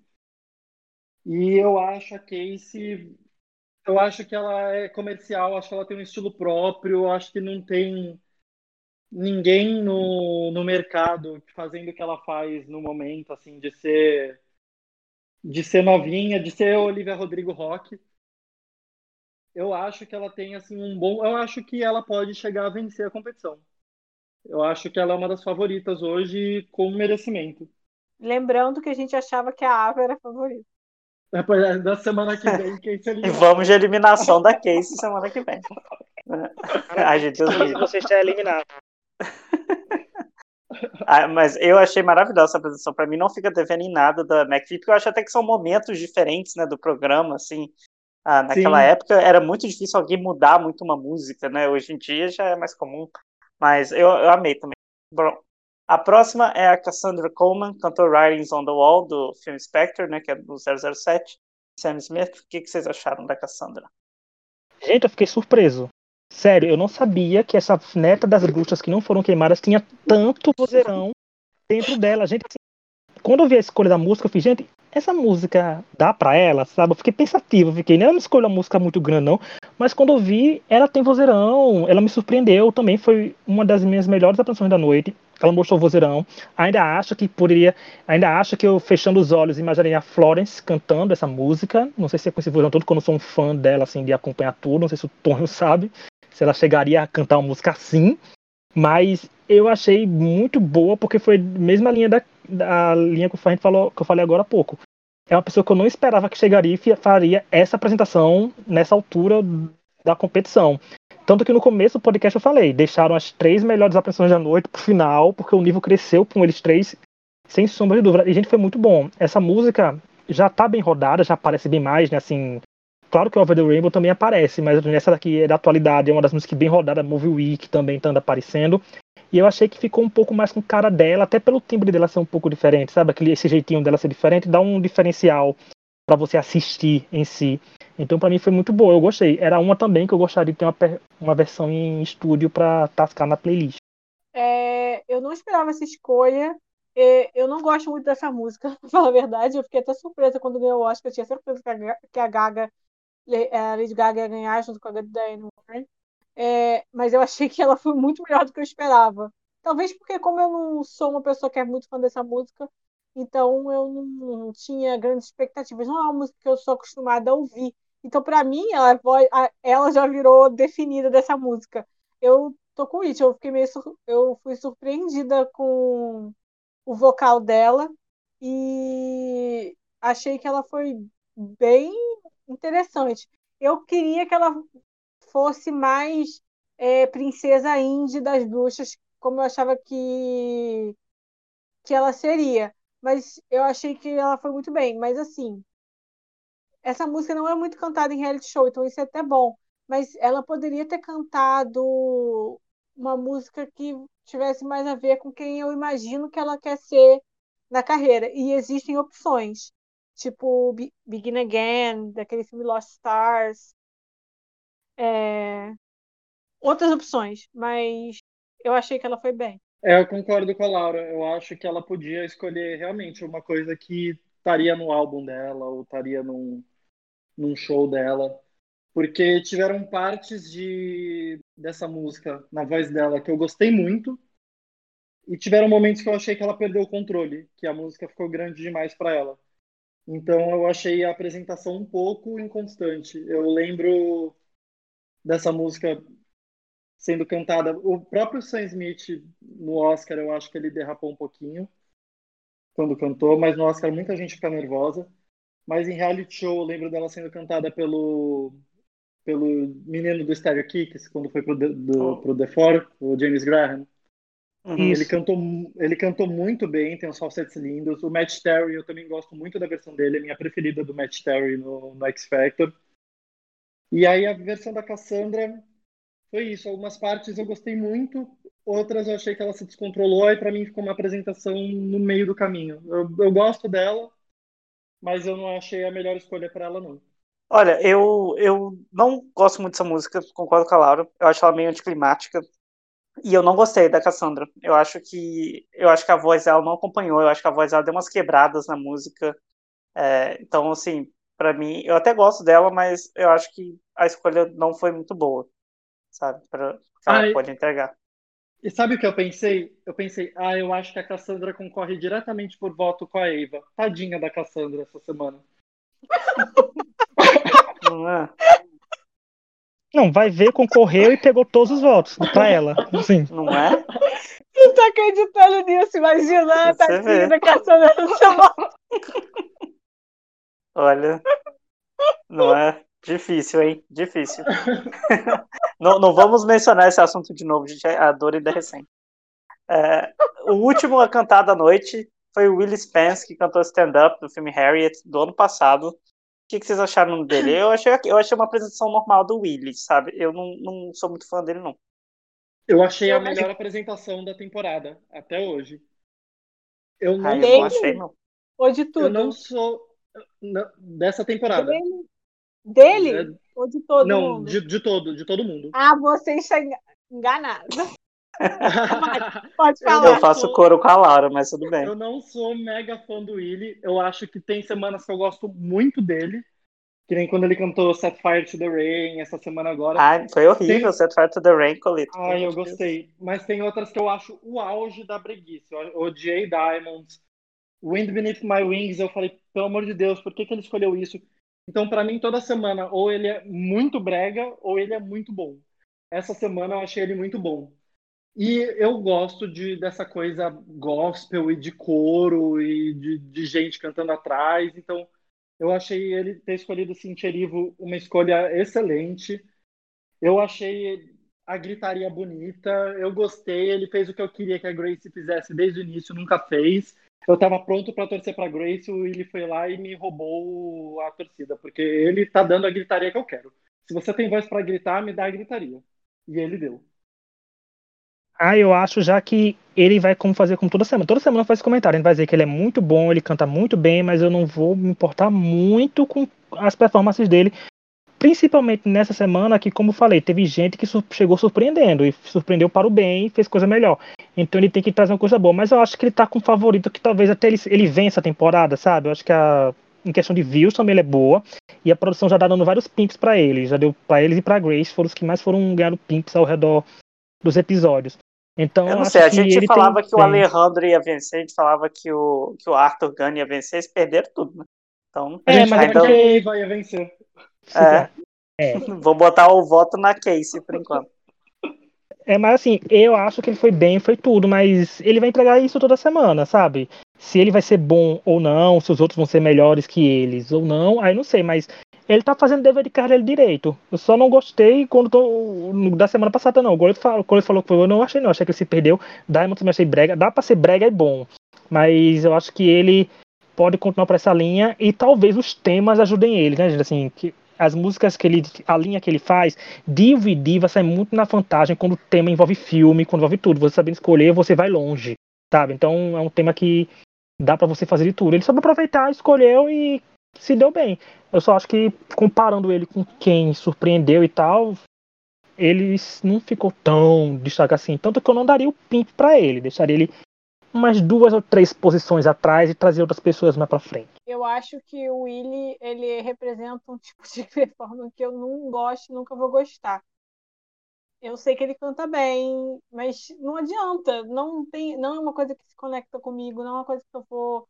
E eu acho a Casey eu acho que ela é comercial, acho que ela tem um estilo próprio, acho que não tem ninguém no, no mercado fazendo o que ela faz no momento, assim, de ser de ser novinha, de ser Olivia Rodrigo Rock. Eu acho que ela tem assim um bom, eu acho que ela pode chegar a vencer a competição. Eu acho que ela é uma das favoritas hoje com merecimento. Lembrando que a gente achava que a Ava era a favorita. Depois é, da semana que vem, quem se E vamos de eliminação da Case semana que vem. A gente você está eliminado. Ah, mas eu achei maravilhosa essa apresentação. Para mim, não fica devendo em nada da McPhee, porque eu acho até que são momentos diferentes né, do programa. Assim, ah, naquela Sim. época era muito difícil alguém mudar muito uma música, né? Hoje em dia já é mais comum. Mas eu, eu amei também. A próxima é a Cassandra Coleman, cantou Writings on the Wall, do filme Spectre, né, que é do 007. Sam Smith, o que, que vocês acharam da Cassandra? Gente, eu fiquei surpreso. Sério, eu não sabia que essa neta das bruxas que não foram queimadas tinha tanto vozeirão dentro dela. Gente, assim, quando eu vi a escolha da música, eu fiz, gente, essa música dá pra ela, sabe? Eu fiquei pensativo, eu fiquei, não escolha uma música muito grande, não. Mas quando eu vi, ela tem vozeirão, ela me surpreendeu também, foi uma das minhas melhores atenções da noite. Ela mostrou vozeirão. Ainda acho que poderia, ainda acho que eu fechando os olhos imaginaria a Florence cantando essa música. Não sei se é com vozeirão todo, quando eu sou um fã dela, assim, de acompanhar tudo. Não sei se o Tonho *laughs* sabe, se ela chegaria a cantar uma música assim. Mas eu achei muito boa, porque foi a mesma linha da, da linha que, a gente falou, que eu falei agora há pouco. É uma pessoa que eu não esperava que chegaria e faria essa apresentação nessa altura da competição. Tanto que no começo do podcast eu falei, deixaram as três melhores apresentações da noite pro final, porque o nível cresceu com eles três, sem sombra de dúvida. E, gente, foi muito bom. Essa música já tá bem rodada, já aparece bem mais, né? Assim, claro que o Over the Rainbow também aparece, mas nessa daqui é da atualidade, é uma das músicas bem rodadas, Movie Week também tá aparecendo. E eu achei que ficou um pouco mais com cara dela, até pelo timbre dela ser um pouco diferente, sabe? Aquele, esse jeitinho dela ser diferente dá um diferencial para você assistir em si. Então, para mim, foi muito boa. Eu gostei. Era uma também que eu gostaria de ter uma, uma versão em estúdio para tascar na playlist. É, eu não esperava essa escolha. Eu não gosto muito dessa música, *laughs* pra falar a verdade. Eu fiquei até surpresa quando ganhou o Oscar. Eu tinha certeza que a, Gaga, a Lady Gaga ia ganhar junto com a Diane Warren. É, mas eu achei que ela foi muito melhor do que eu esperava. Talvez porque, como eu não sou uma pessoa que é muito fã dessa música, então eu não, tinha grandes expectativas. Não é uma música que eu sou acostumada a ouvir. Então, para mim, ela, ela já virou definida dessa música. Eu tô com isso, eu fiquei meio eu fui surpreendida com o vocal dela e achei que ela foi bem interessante. Eu queria que ela fosse mais é, princesa indie das bruxas, como eu achava que, que ela seria. Mas eu achei que ela foi muito bem. Mas assim, essa música não é muito cantada em reality show, então isso é até bom. Mas ela poderia ter cantado uma música que tivesse mais a ver com quem eu imagino que ela quer ser na carreira. E existem opções, tipo Begin Again, daquele filme Lost Stars, é... outras opções, mas eu achei que ela foi bem. É, eu concordo com a Laura. Eu acho que ela podia escolher realmente uma coisa que estaria no álbum dela ou estaria num, num show dela. Porque tiveram partes de, dessa música na voz dela que eu gostei muito. E tiveram momentos que eu achei que ela perdeu o controle, que a música ficou grande demais para ela. Então eu achei a apresentação um pouco inconstante. Eu lembro dessa música sendo cantada. O próprio Sam Smith no Oscar, eu acho que ele derrapou um pouquinho quando cantou, mas no Oscar muita gente fica nervosa. Mas em reality show eu lembro dela sendo cantada pelo pelo menino do Stereo Kicks, quando foi pro, do, oh. pro The Four, o James Graham. Uhum. Ele cantou, ele cantou muito bem, tem uns falsetes lindos. O Matt Terry, eu também gosto muito da versão dele, é minha preferida do Matt Terry no, no X Factor. E aí a versão da Cassandra foi isso. Algumas partes eu gostei muito, outras eu achei que ela se descontrolou e para mim ficou uma apresentação no meio do caminho. Eu, eu gosto dela, mas eu não achei a melhor escolha para ela, não. Olha, eu, eu não gosto muito dessa música, concordo com a Laura. Eu acho ela meio anticlimática. E eu não gostei da Cassandra. Eu acho que eu acho que a voz dela não acompanhou. Eu acho que a voz dela deu umas quebradas na música. É, então, assim, para mim, eu até gosto dela, mas eu acho que a escolha não foi muito boa, sabe? Para ela pode entregar. E sabe o que eu pensei? Eu pensei, ah, eu acho que a Cassandra concorre diretamente por voto com a Eva. Tadinha da Cassandra essa semana. Não é? Não, vai ver, concorreu e pegou todos os votos pra ela. Assim. Não é? Você tá acreditando nisso? Imagina, tá aqui da Cassandra no *laughs* seu voto. Olha, não é? Difícil, hein? Difícil. *laughs* não, não vamos mencionar esse assunto de novo, gente. A dor ainda é recente. É, o último a cantar da noite foi o Willie Spence, que cantou stand-up do filme Harriet do ano passado. O que, que, vocês acharam dele? Eu achei, eu achei uma apresentação normal do Willie, sabe? Eu não, não sou muito fã dele, não. Eu achei a melhor apresentação da temporada, até hoje. Eu não, eu não achei, não. Ou de tudo. Eu não sou. Não, dessa temporada. Dele? Dele? É, Ou de todo não, mundo? Não, de, de todo, de todo mundo. Ah, você está enganado. *laughs* Pode falar. Eu faço coro com a Laura, mas tudo bem. Eu não sou mega fã do Willy. Eu acho que tem semanas que eu gosto muito dele. Que nem quando ele cantou Set Fire to the Rain, essa semana agora. Ah, foi horrível tem... Set Fire to the Rain, Colito. Ah, eu gostei. Mas tem outras que eu acho o auge da breguice. Eu odiei Diamonds. Wind Beneath My Wings, eu falei, pelo amor de Deus, por que, que ele escolheu isso? Então, para mim, toda semana, ou ele é muito brega, ou ele é muito bom. Essa semana eu achei ele muito bom. E eu gosto de, dessa coisa gospel e de coro e de, de gente cantando atrás. Então, eu achei ele ter escolhido Cintia uma escolha excelente. Eu achei a gritaria bonita, eu gostei. Ele fez o que eu queria que a Grace fizesse desde o início, nunca fez eu estava pronto para torcer para Grace, o Willie foi lá e me roubou a torcida, porque ele está dando a gritaria que eu quero. Se você tem voz para gritar, me dá a gritaria. E ele deu. Ah, eu acho já que ele vai como fazer como toda semana. Toda semana faz comentário. Ele vai dizer que ele é muito bom, ele canta muito bem, mas eu não vou me importar muito com as performances dele, principalmente nessa semana que, como falei, teve gente que chegou surpreendendo e surpreendeu para o bem e fez coisa melhor. Então ele tem que trazer uma coisa boa. Mas eu acho que ele tá com um favorito que talvez até ele, ele vença a temporada, sabe? Eu acho que a, em questão de views também ele é boa. E a produção já tá dando vários pimps para ele. Já deu para eles e para Grace, foram os que mais foram ganhando pimps ao redor dos episódios. Então, eu não sei, a gente falava tem... que o Alejandro ia vencer, a gente falava que o, que o Arthur Gunn ia vencer, eles perderam tudo, né? Então, é, mas ainda... é que vai vencer. É. é. *laughs* Vou botar o voto na Casey por enquanto. É, mas assim, eu acho que ele foi bem, foi tudo, mas ele vai entregar isso toda semana, sabe? Se ele vai ser bom ou não, se os outros vão ser melhores que eles ou não, aí não sei, mas ele tá fazendo dever de casa dele direito. Eu só não gostei quando tô, da semana passada, não. Quando ele falou, quando ele falou que foi, eu não achei, não. Achei que ele se perdeu. Diamond também achei brega. Dá pra ser brega e bom. Mas eu acho que ele pode continuar por essa linha e talvez os temas ajudem ele, né, gente? Assim, que as músicas que ele, a linha que ele faz, diva e diva sai muito na vantagem quando o tema envolve filme, quando envolve tudo. Você sabendo escolher, você vai longe, sabe? Então é um tema que dá para você fazer de tudo. Ele soube aproveitar, escolheu e se deu bem. Eu só acho que comparando ele com quem surpreendeu e tal, ele não ficou tão destaque assim. Tanto que eu não daria o pimp para ele, deixaria ele umas duas ou três posições atrás e trazer outras pessoas mais para frente. Eu acho que o Willy ele representa um *laughs* tipo de performance que eu não gosto nunca vou gostar. Eu sei que ele canta bem, mas não adianta, não tem, não é uma coisa que se conecta comigo, não é uma coisa que eu vou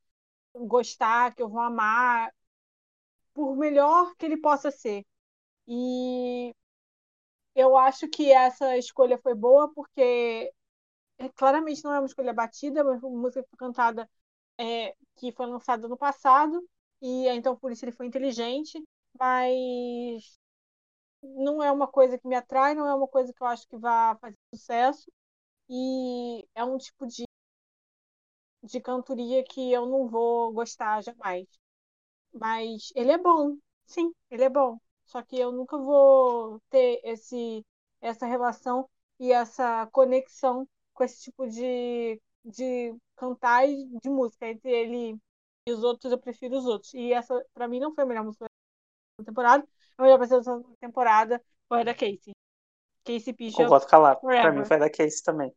gostar, que eu vou amar, por melhor que ele possa ser. E eu acho que essa escolha foi boa porque é, claramente não é uma escolha batida, mas uma música foi cantada é, que foi lançada no passado e então por isso ele foi inteligente, mas não é uma coisa que me atrai, não é uma coisa que eu acho que vai fazer sucesso e é um tipo de de cantoria que eu não vou gostar jamais. Mas ele é bom, sim, ele é bom. Só que eu nunca vou ter esse, essa relação e essa conexão com esse tipo de, de cantar e de música. Entre ele e os outros, eu prefiro os outros. E essa, pra mim, não foi a melhor música da temporada. A melhor apresentação da temporada foi a da Casey. Casey Pigeon. Concordo calado. Pra mim foi a da Casey também.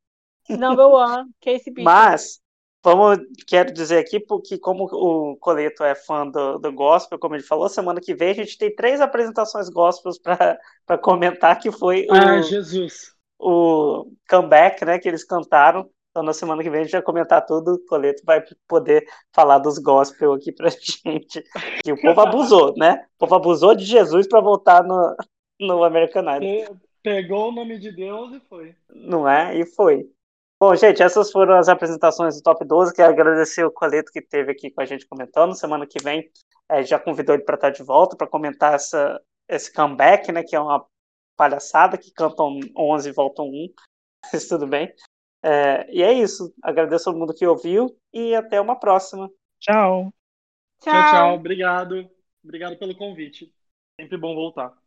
Number one, Casey Pigeon. Mas, Vamos, quero dizer aqui, porque como o Coleto é fã do, do gospel, como ele falou, semana que vem a gente tem três apresentações gospels para comentar, que foi ah, o, Jesus. o comeback né, que eles cantaram. Então, na semana que vem a gente vai comentar tudo. O Coleto vai poder falar dos gospel aqui pra *laughs* gente. E o povo abusou, né? O povo abusou de Jesus para voltar no, no American Idol. Pegou o nome de Deus e foi. Não é? E foi. Bom, gente, essas foram as apresentações do Top 12. Quero agradecer o Coleto que esteve aqui com a gente comentando. Semana que vem é, já convidou ele para estar de volta para comentar essa, esse comeback, né? Que é uma palhaçada que cantam 11 e voltam 1. *laughs* Mas tudo bem. É, e é isso. Agradeço a todo mundo que ouviu e até uma próxima. Tchau. Tchau, tchau. tchau. Obrigado. Obrigado pelo convite. Sempre bom voltar.